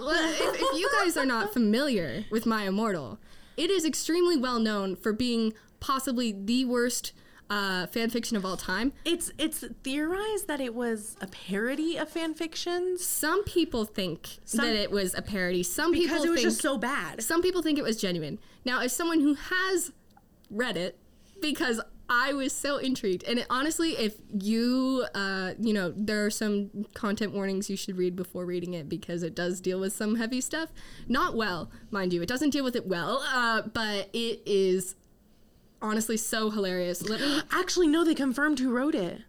if, if you guys are not familiar with My Immortal, it is extremely well known for being possibly the worst uh, fan fiction of all time. It's it's theorized that it was a parody of fan fictions Some people think Some- that it was a parody. Some people because it was think just so bad. some people think it was genuine. Now, as someone who has read it, because I was so intrigued, and it, honestly, if you, uh, you know, there are some content warnings you should read before reading it because it does deal with some heavy stuff. Not well, mind you. It doesn't deal with it well, uh, but it is honestly so hilarious. Let me. Actually, no, they confirmed who wrote it.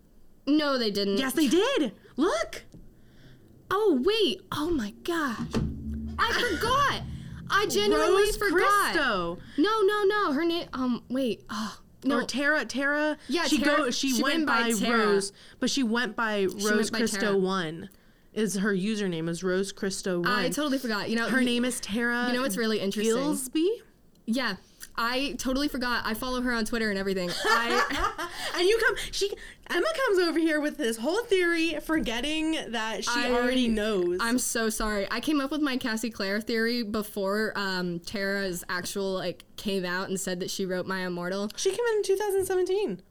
No, they didn't. Yes, they did. Look. Oh wait. Oh my gosh. I forgot. I genuinely Rose forgot. Christo. No, no, no. Her name. Um. Wait. Oh. No. Or Tara, Tara. Yeah, she Tara- go. She, she went, went by Tara. Rose, but she went by Rose went by Christo Tara. one. Is her username is Rose Christo one? I totally forgot. You know, her you- name is Tara. You know what's really interesting? Gilesbie. Yeah, I totally forgot. I follow her on Twitter and everything. I And you come. She Emma comes over here with this whole theory, forgetting that she I- already knows. I'm so sorry. I came up with my Cassie Clare theory before um, Tara's actual like came out and said that she wrote My Immortal. she came in in 2017,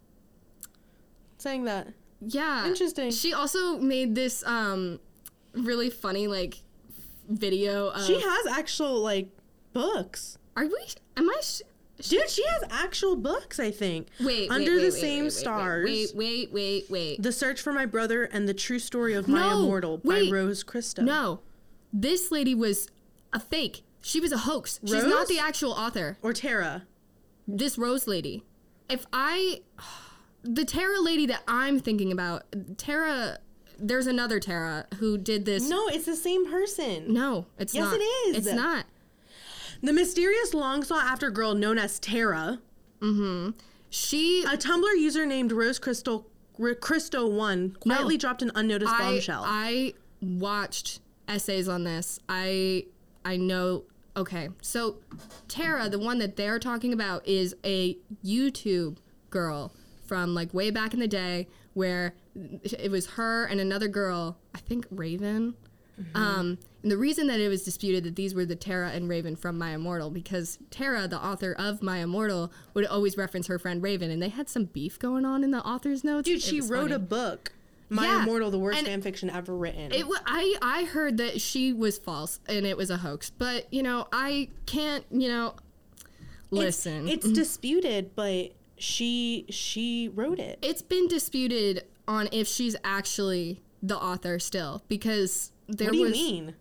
saying that. Yeah, Interesting. She also made this um, really funny like video. Of, She has actual like books. Are we? Am I? Dude, she has actual books, I think. wait, Under wait, the wait, same wait, stars. Wait, wait, wait, wait. The Search for My Brother and the True Story of My No, Immortal by wait. Rose Christo. No, this lady was a fake. She was a hoax. She's Rose? not the actual author. Or Tara. this Rose lady. If I, the Tara lady that I'm thinking about, Tara, there's another Tara who did this. No, it's the same person. No, it's Yes, not. Yes, it is. It's not. The mysterious long sought after girl known as Tara, mm-hmm. She, a Tumblr user named Rose Crystal Christo One, quietly dropped an unnoticed I, bombshell. I watched essays on this. I, I know. Okay, so Tara, the one that they're talking about, is a YouTube girl from like way back in the day, where it was her and another girl. I think Raven. Um, and the reason that it was disputed that these were the Tara and Raven from My Immortal because Tara, the author of My Immortal, would always reference her friend Raven, and they had some beef going on in the author's notes. Dude, It she wrote funny. a book. My Yeah, Immortal, the worst fan fiction ever written. It wa I I heard that she was false and it was a hoax, but you know I can't you know listen. It's disputed, but she she wrote it. it's been disputed on if she's actually the author still because there What do you was mean?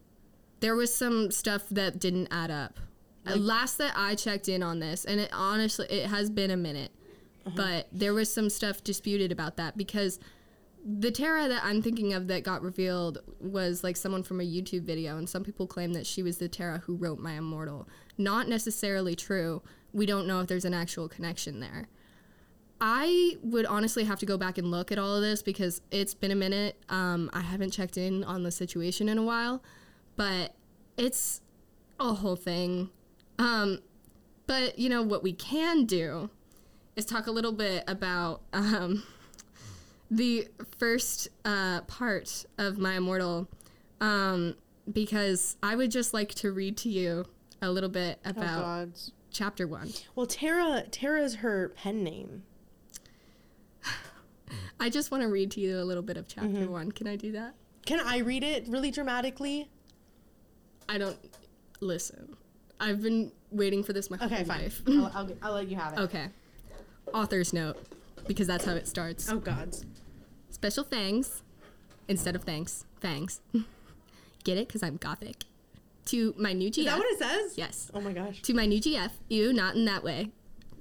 there was some stuff that didn't add up. Uh, Last that I checked in on this, and it honestly it has been a minute, Uh-huh. but there was some stuff disputed about that because the Tara that I'm thinking of that got revealed was like someone from a YouTube video, and some people claim that she was the Tara who wrote My Immortal. Not necessarily true. We don't know if there's an actual connection there. I would honestly have to go back and look at all of this because it's been a minute. Um, I haven't checked in on the situation in a while, but it's a whole thing. Um, but you know what we can do is talk a little bit about um, the first uh, part of my immortal, um, because I would just like to read to you a little bit about gods. chapter one. Well, Tara Tara's her pen name. I just want to read to you a little bit of chapter mm-hmm. one. Can I do that? Can I read it really dramatically? I don't listen. I've been waiting for this my Okay, whole fine. life. I'll, I'll, I'll let you have it. okay. Author's note, because that's how it starts. Oh gods. Special thanks instead of thanks. Fangs. Get it? Because I'm gothic. To my new GF. Is that what it says? Yes. Oh my gosh. To my new GF, ew, not in that way.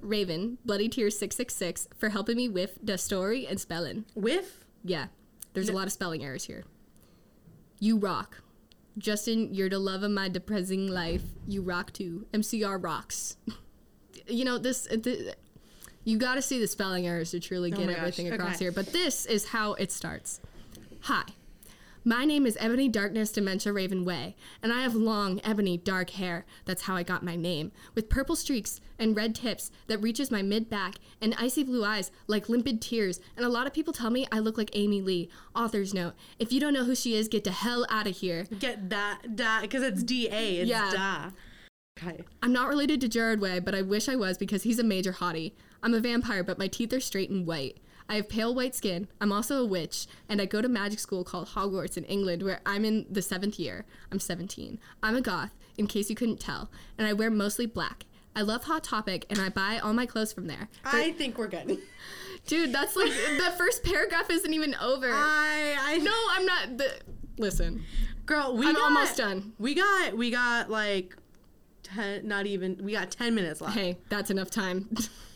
Raven, Bloody Tears 666, for helping me with the story and spelling. Whiff. Yeah, there's a lot of spelling errors here. You rock. Justin, you're the love of my depressing life. You rock too. MCR rocks. you know, this. Uh, th- you got to see the spelling errors to truly oh get Oh my gosh, everything across okay. here. But this is how it starts. Hi. My name is Ebony Darkness Dementia Raven Way, and I have long, ebony, dark hair. That's how I got my name. With purple streaks and red tips that reaches my mid back, and icy blue eyes like limpid tears. And a lot of people tell me I look like Amy Lee. Author's note If you don't know who she is, get the hell out of here. Get that, da, because it's D A. It's Yeah. da. Okay. I'm not related to Gerard Way, but I wish I was because he's a major hottie. I'm a vampire, but my teeth are straight and white. I have pale white skin. I'm also a witch, and I go to magic school called Hogwarts in England, where I'm in the seventh year. I'm 17. I'm a goth, in case you couldn't tell, and I wear mostly black. I love Hot Topic, and I buy all my clothes from there. I think we're good. Dude, that's like the first paragraph isn't even over. I, I no, I'm not. The, listen, girl, we I'm got, almost done. We got, we got like, ten, not even. We got ten minutes left. Hey, that's enough time.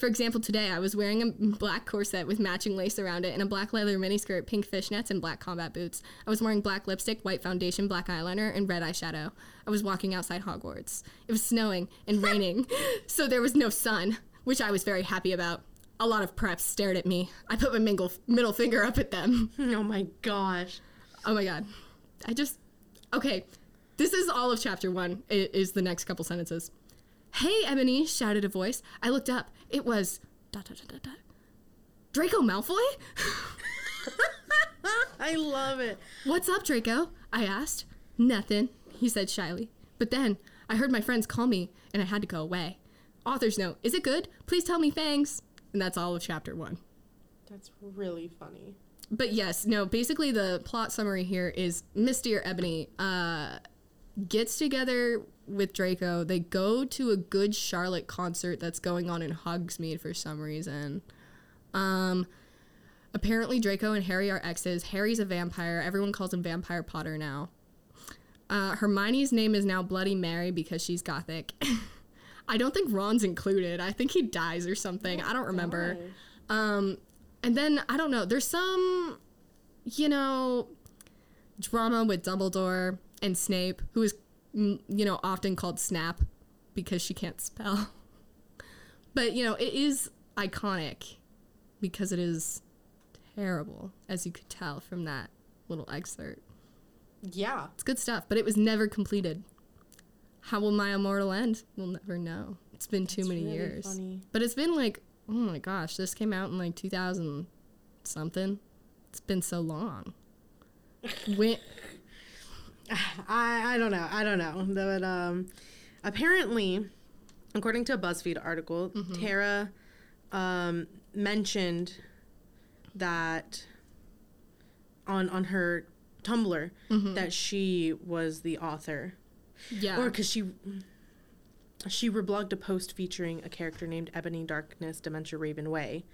For example, today I was wearing a black corset with matching lace around it and a black leather miniskirt, pink fishnets, and black combat boots. I was wearing black lipstick, white foundation, black eyeliner, and red eyeshadow. I was walking outside Hogwarts. It was snowing and raining, so there was no sun, which I was very happy about. A lot of preps stared at me. I put my mingle, middle finger up at them. Oh my gosh. Oh my god. I just. Okay. This is all of chapter one, it is the next couple sentences. Hey, Ebony, shouted a voice. I looked up. It was. Dot, dot, dot, dot, dot. Draco Malfoy? I love it. What's up, Draco? I asked. Nothing, he said shyly. But then I heard my friends call me, and I had to go away. Author's note Is it good? Please tell me fangs. And that's all of chapter one. That's really funny. but yes, no, basically the plot summary here is Misty or Ebony uh, gets together with Draco. They go to a Good Charlotte concert that's going on in Hogsmeade for some reason. Um, apparently, Draco and Harry are exes. Harry's a vampire. Everyone calls him Vampire Potter now. Uh, Hermione's name is now Bloody Mary because she's gothic. I don't think Ron's included. I think he dies or something. I don't remember. Um, and then I don't know. There's some, you know, drama with Dumbledore and Snape, who is, you know, often called Snap because she can't spell. But you know, it is iconic because it is terrible, as you could tell from that little excerpt. Yeah. It's good stuff, but it was never completed. How will my immortal end? We'll never know. It's been too That's many really years. funny. But it's been like, oh my gosh, this came out in like 2000 something. It's been so long. when, I I don't know. I don't know. But um, apparently, according to a BuzzFeed article, Tara um mentioned that on on her Tumblr that she was the author, yeah. or because she. She reblogged a post featuring a character named Ebony Darkness Dementia Raven Way,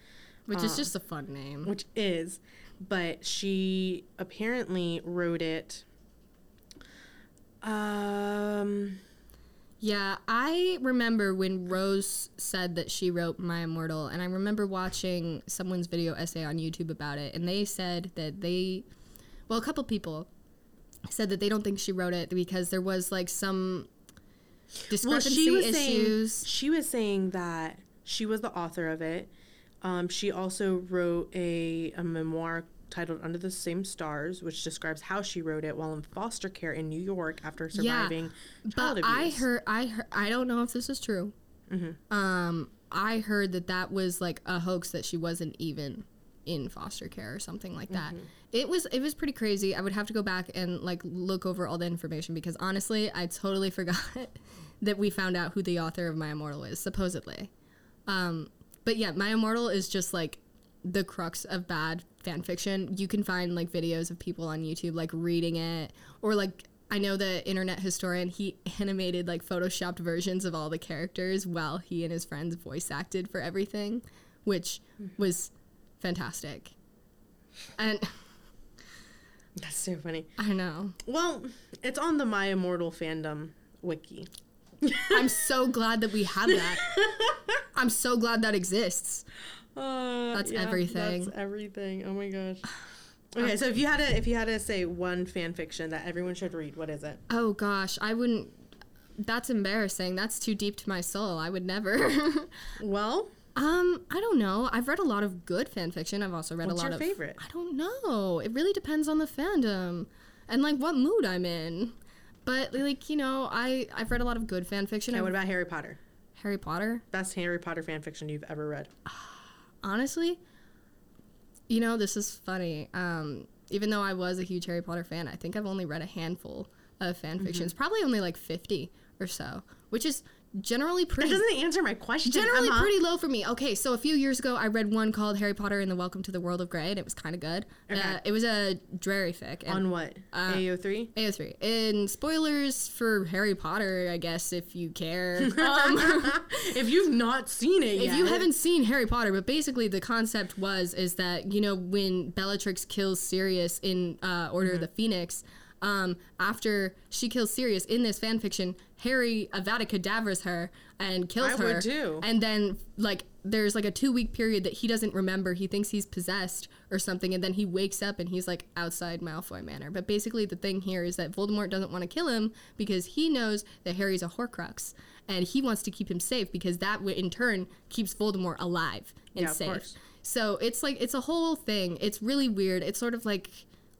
which is just a fun name. which is, but she apparently wrote it. Um, Yeah, I remember when Rose said that she wrote My Immortal, and I remember watching someone's video essay on YouTube about it, and they said that they, well, a couple people said that they don't think she wrote it because there was like some well, discrepancy she was issues. saying she was saying that she was the author of it. Um, she also wrote a, a memoir titled Under the Same Stars, which describes how she wrote it while in foster care in New York after surviving child but I heard, I heard, I don't know if this is true. Um, I heard that that was like a hoax that she wasn't even in foster care or something like that. It was it was pretty crazy. I would have to go back and like look over all the information because honestly, I totally forgot that we found out who the author of My Immortal is supposedly. Um, but yeah, My Immortal is just like the crux of bad fan fiction. You can find like videos of people on YouTube like reading it or like I know the internet historian he animated like photoshopped versions of all the characters while he and his friends voice acted for everything, which mm-hmm. was fantastic. And That's so funny. I know. Well, it's on the My Immortal fandom wiki. I'm so glad that we have that. I'm so glad that exists. Uh, That's everything. That's everything. Oh my gosh. Okay, so if you had to if you had to say one fan fiction that everyone should read, what is it? Oh gosh, I wouldn't. That's embarrassing. That's too deep to my soul. I would never. Well, Um, I don't know. I've read a lot of good fan fiction. I've also read What's a lot your of favorite? I don't know. It really depends on the fandom and like what mood I'm in. But like, you know, I I've read a lot of good fan fiction. Okay, what about Harry Potter? Harry Potter? Best Harry Potter fan fiction you've ever read? honestly, you know, this is funny. Um, even though I was a huge Harry Potter fan, I think I've only read a handful of fan Mm-hmm. fictions, probably only like 50 or so, which is generally pretty. That doesn't answer my question. generally Emma. pretty low for me. Okay, so a few years ago, I read one called Harry Potter and the Welcome to the World of Grey, and it was kind of good. Okay. Uh, it was a Drarry fic. And On what? Uh, AO3? AO3. And spoilers for Harry Potter, I guess, if you care. Um, if you've not seen it yet. if you haven't seen Harry Potter, but basically the concept was is that you know when Bellatrix kills Sirius in uh, Order Mm-hmm. of the Phoenix, um, after she kills Sirius in this fan fiction, Harry Avada Kedavras her and kills I her. would too. And then like there's like a two week period that he doesn't remember. He thinks he's possessed or something, and then he wakes up and he's like outside Malfoy Manor. But basically the thing here is that Voldemort doesn't want to kill him because he knows that Harry's a Horcrux. And he wants to keep him safe because that w- in turn keeps Voldemort alive and Yeah, of safe. course. So it's like it's a whole thing. It's really weird. It's sort of like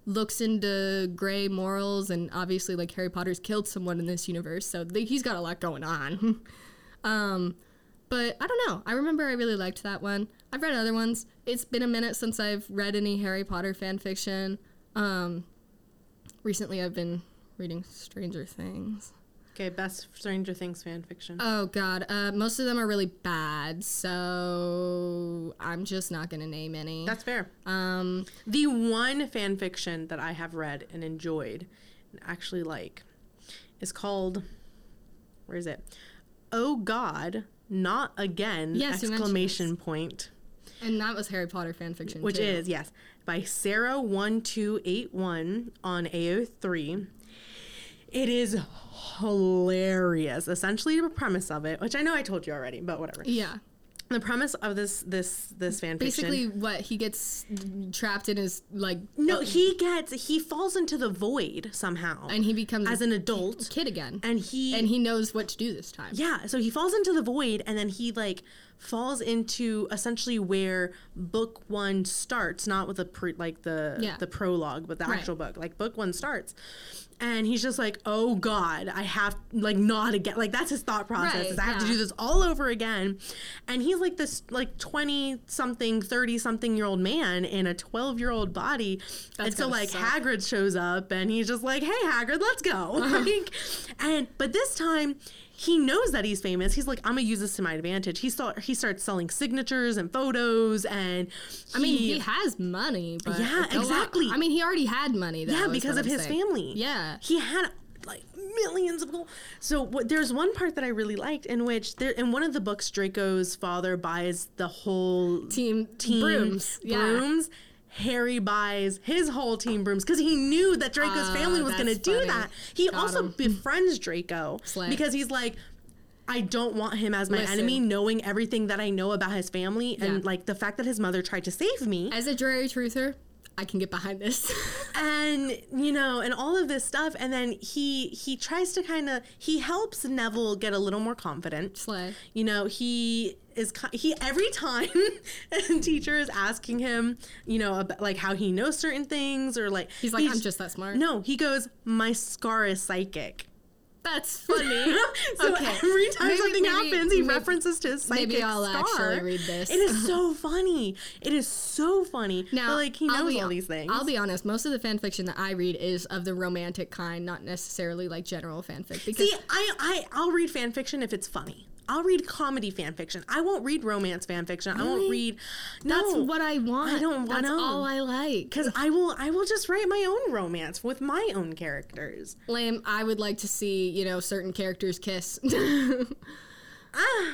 looks into gray morals and obviously like Harry Potter's killed someone in this universe, so he's got a lot going on. um but I don't know. I remember I really liked that one. I've read other ones. It's been a minute since I've read any Harry Potter fan fiction. Um recently I've been reading Stranger Things. Okay, best Stranger Things fan fiction. Oh god, uh, most of them are really bad, so I'm just not gonna name any. That's fair. um, The one fan fiction that I have read and enjoyed and actually like is called where is it? Oh God, not again! Yes, exclamation point. and that was Harry Potter fan fiction, Which too. is yes by Sarah one two eight one on AO three. It is hilarious. Essentially, the premise of it, which I know I told you already, but whatever. yeah. The premise of this this this fan fiction. Basically, what he gets trapped in is like No, uh, he gets he falls into the void somehow and he becomes as an adult, kid again, and he and he knows what to do this time. yeah, so he falls into the void, and then he like falls into essentially where book one starts, not with the pre, like the Yeah. the prologue, but the Right. actual book, like book one starts. And he's just like, oh God, I have like not again. Like that's his thought process. Right, is I have to do this all over again. And he's like this like twenty something, thirty something year old man in a twelve year old body. that's and so like suck. Hagrid shows up and he's just like, hey Hagrid, let's go. Uh-huh. like, and but this time he knows that he's famous. He's like, I'm gonna use this to my advantage. He start he starts selling signatures and photos and I mean, he has money, but Yeah, exactly. I mean, he already had money. Though, yeah because of I'm his saying. family. Yeah. he had like millions of gold. So what, there's one part that I really liked in which there in one of the books Draco's father buys the whole Team, team brooms. Yeah. brooms. Harry buys his whole team brooms because he knew that Draco's Ah, family was going to do that. He Got also him. befriends Draco Slay. because he's like, I don't want him as my Listen. enemy, knowing everything that I know about his family and Yeah. like the fact that his mother tried to save me. As a Drarry truther, I can get behind this. and you know and all of this stuff and then he he tries to kind of he helps neville get a little more confident Slay. you know he is he every time a teacher is asking him you know about, like how he knows certain things or like He's like, I'm just that smart. no he goes my scar is psychic That's funny. so Okay. every time Maybe- something maybe- happens, he maybe- references to his psychic maybe I'll scar. actually read this. It is so funny. It is so funny. Now, But, like he knows be- all these things. I'll be honest. Most of the fan fiction that I read is of the romantic kind, not necessarily like general fanfic. Because See, I, I I'll read fan fiction if it's funny. I'll read comedy fan fiction. I won't read romance fan fiction. I won't Really? read. that's what I want. I don't That's know. all I like. because I will I will just write my own romance with my own characters. Lame. I would like to see you know certain characters kiss. Ah,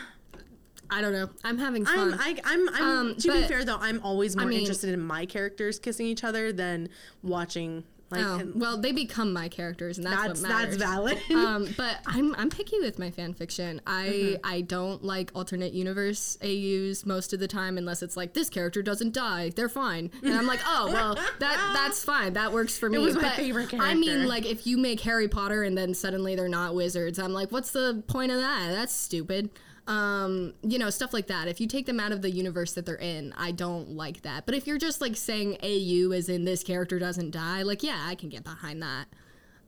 I don't know. I'm having I'm fun. I, I'm I'm Um, to be fair though I'm always more mean- interested in my characters kissing each other than watching like oh, and well, they become my characters, and that's, that's what matters. that's valid. um, but I'm I'm picky with my fan fiction. I Mm-hmm. I don't like alternate universe AUs most of the time unless it's like this character doesn't die, they're fine, and I'm like, oh well, that that's fine, that works for me. It was my but favorite character. I mean, like if you make Harry Potter and then suddenly they're not wizards, I'm like, what's the point of that? That's stupid. Um, you know, stuff like that. If you take them out of the universe that they're in, I don't like that. But if you're just like saying AU as in this character doesn't die, like yeah, I can get behind that.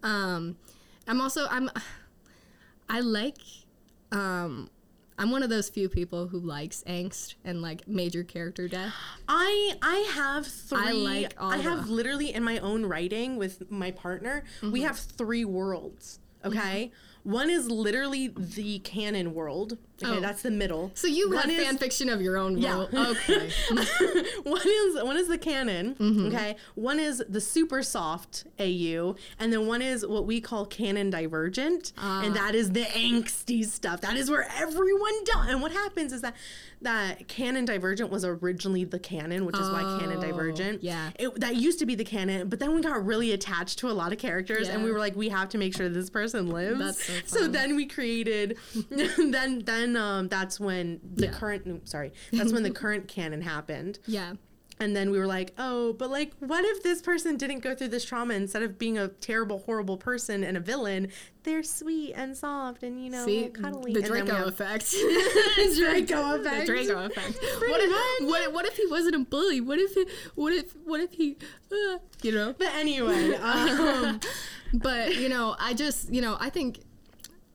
Um, I'm also I'm I like um I'm one of those few people who likes angst and like major character death. I I have three. I like all I have the- literally in my own writing with my partner. We Mm-hmm. have three worlds. Okay, one is literally the canon world. Okay, Oh. that's the middle. So you One have is- fan fiction of your own Yeah. Okay. one is one is the canon, Mm-hmm. okay. One is the super soft AU, and then one is what we call canon divergent, Ah. and that is the angsty stuff. That is where everyone does. And what happens is that that canon divergent was originally the canon, which is why canon Oh, divergent. yeah. it, that used to be the canon, but then we got really attached to a lot of characters, and we were like, we have to make sure this person lives. That's so so then we created, then then um, that's when the Yeah. current no, sorry that's when the current canon happened yeah. and then we were like oh but like what if this person didn't go through this trauma instead of being a terrible horrible person and a villain they're sweet and soft and you know See, cuddly the Draco have- effect. Draco effect. The Draco effect. What if, what, what if he wasn't a bully? What if it, what if what if he uh, you know? but anyway um, But you know, I just you know, I think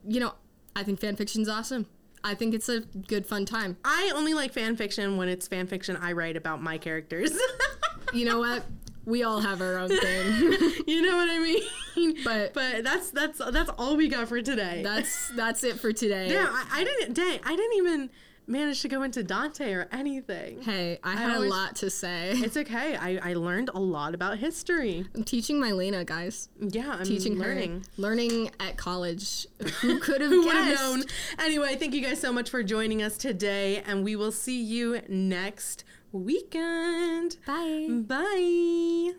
you know, I think fan fiction's awesome. I think it's a good fun time. i only like fan fiction when it's fan fiction i write about my characters You know what? We all have our own thing. you know what i mean But- but that's that's that's all we got for today That's that's it for today. yeah I, I didn't dang i didn't even manage to go into dante or anything Hey, I had always- a lot to say. It's okay. I, I learned a lot about history. I'm teaching my Lena, guys. Yeah, I'm Teaching learning. her, learning at college. Who could have Who would have known? Anyway, thank you guys so much for joining us today, and we will see you next weekend. Bye. Bye.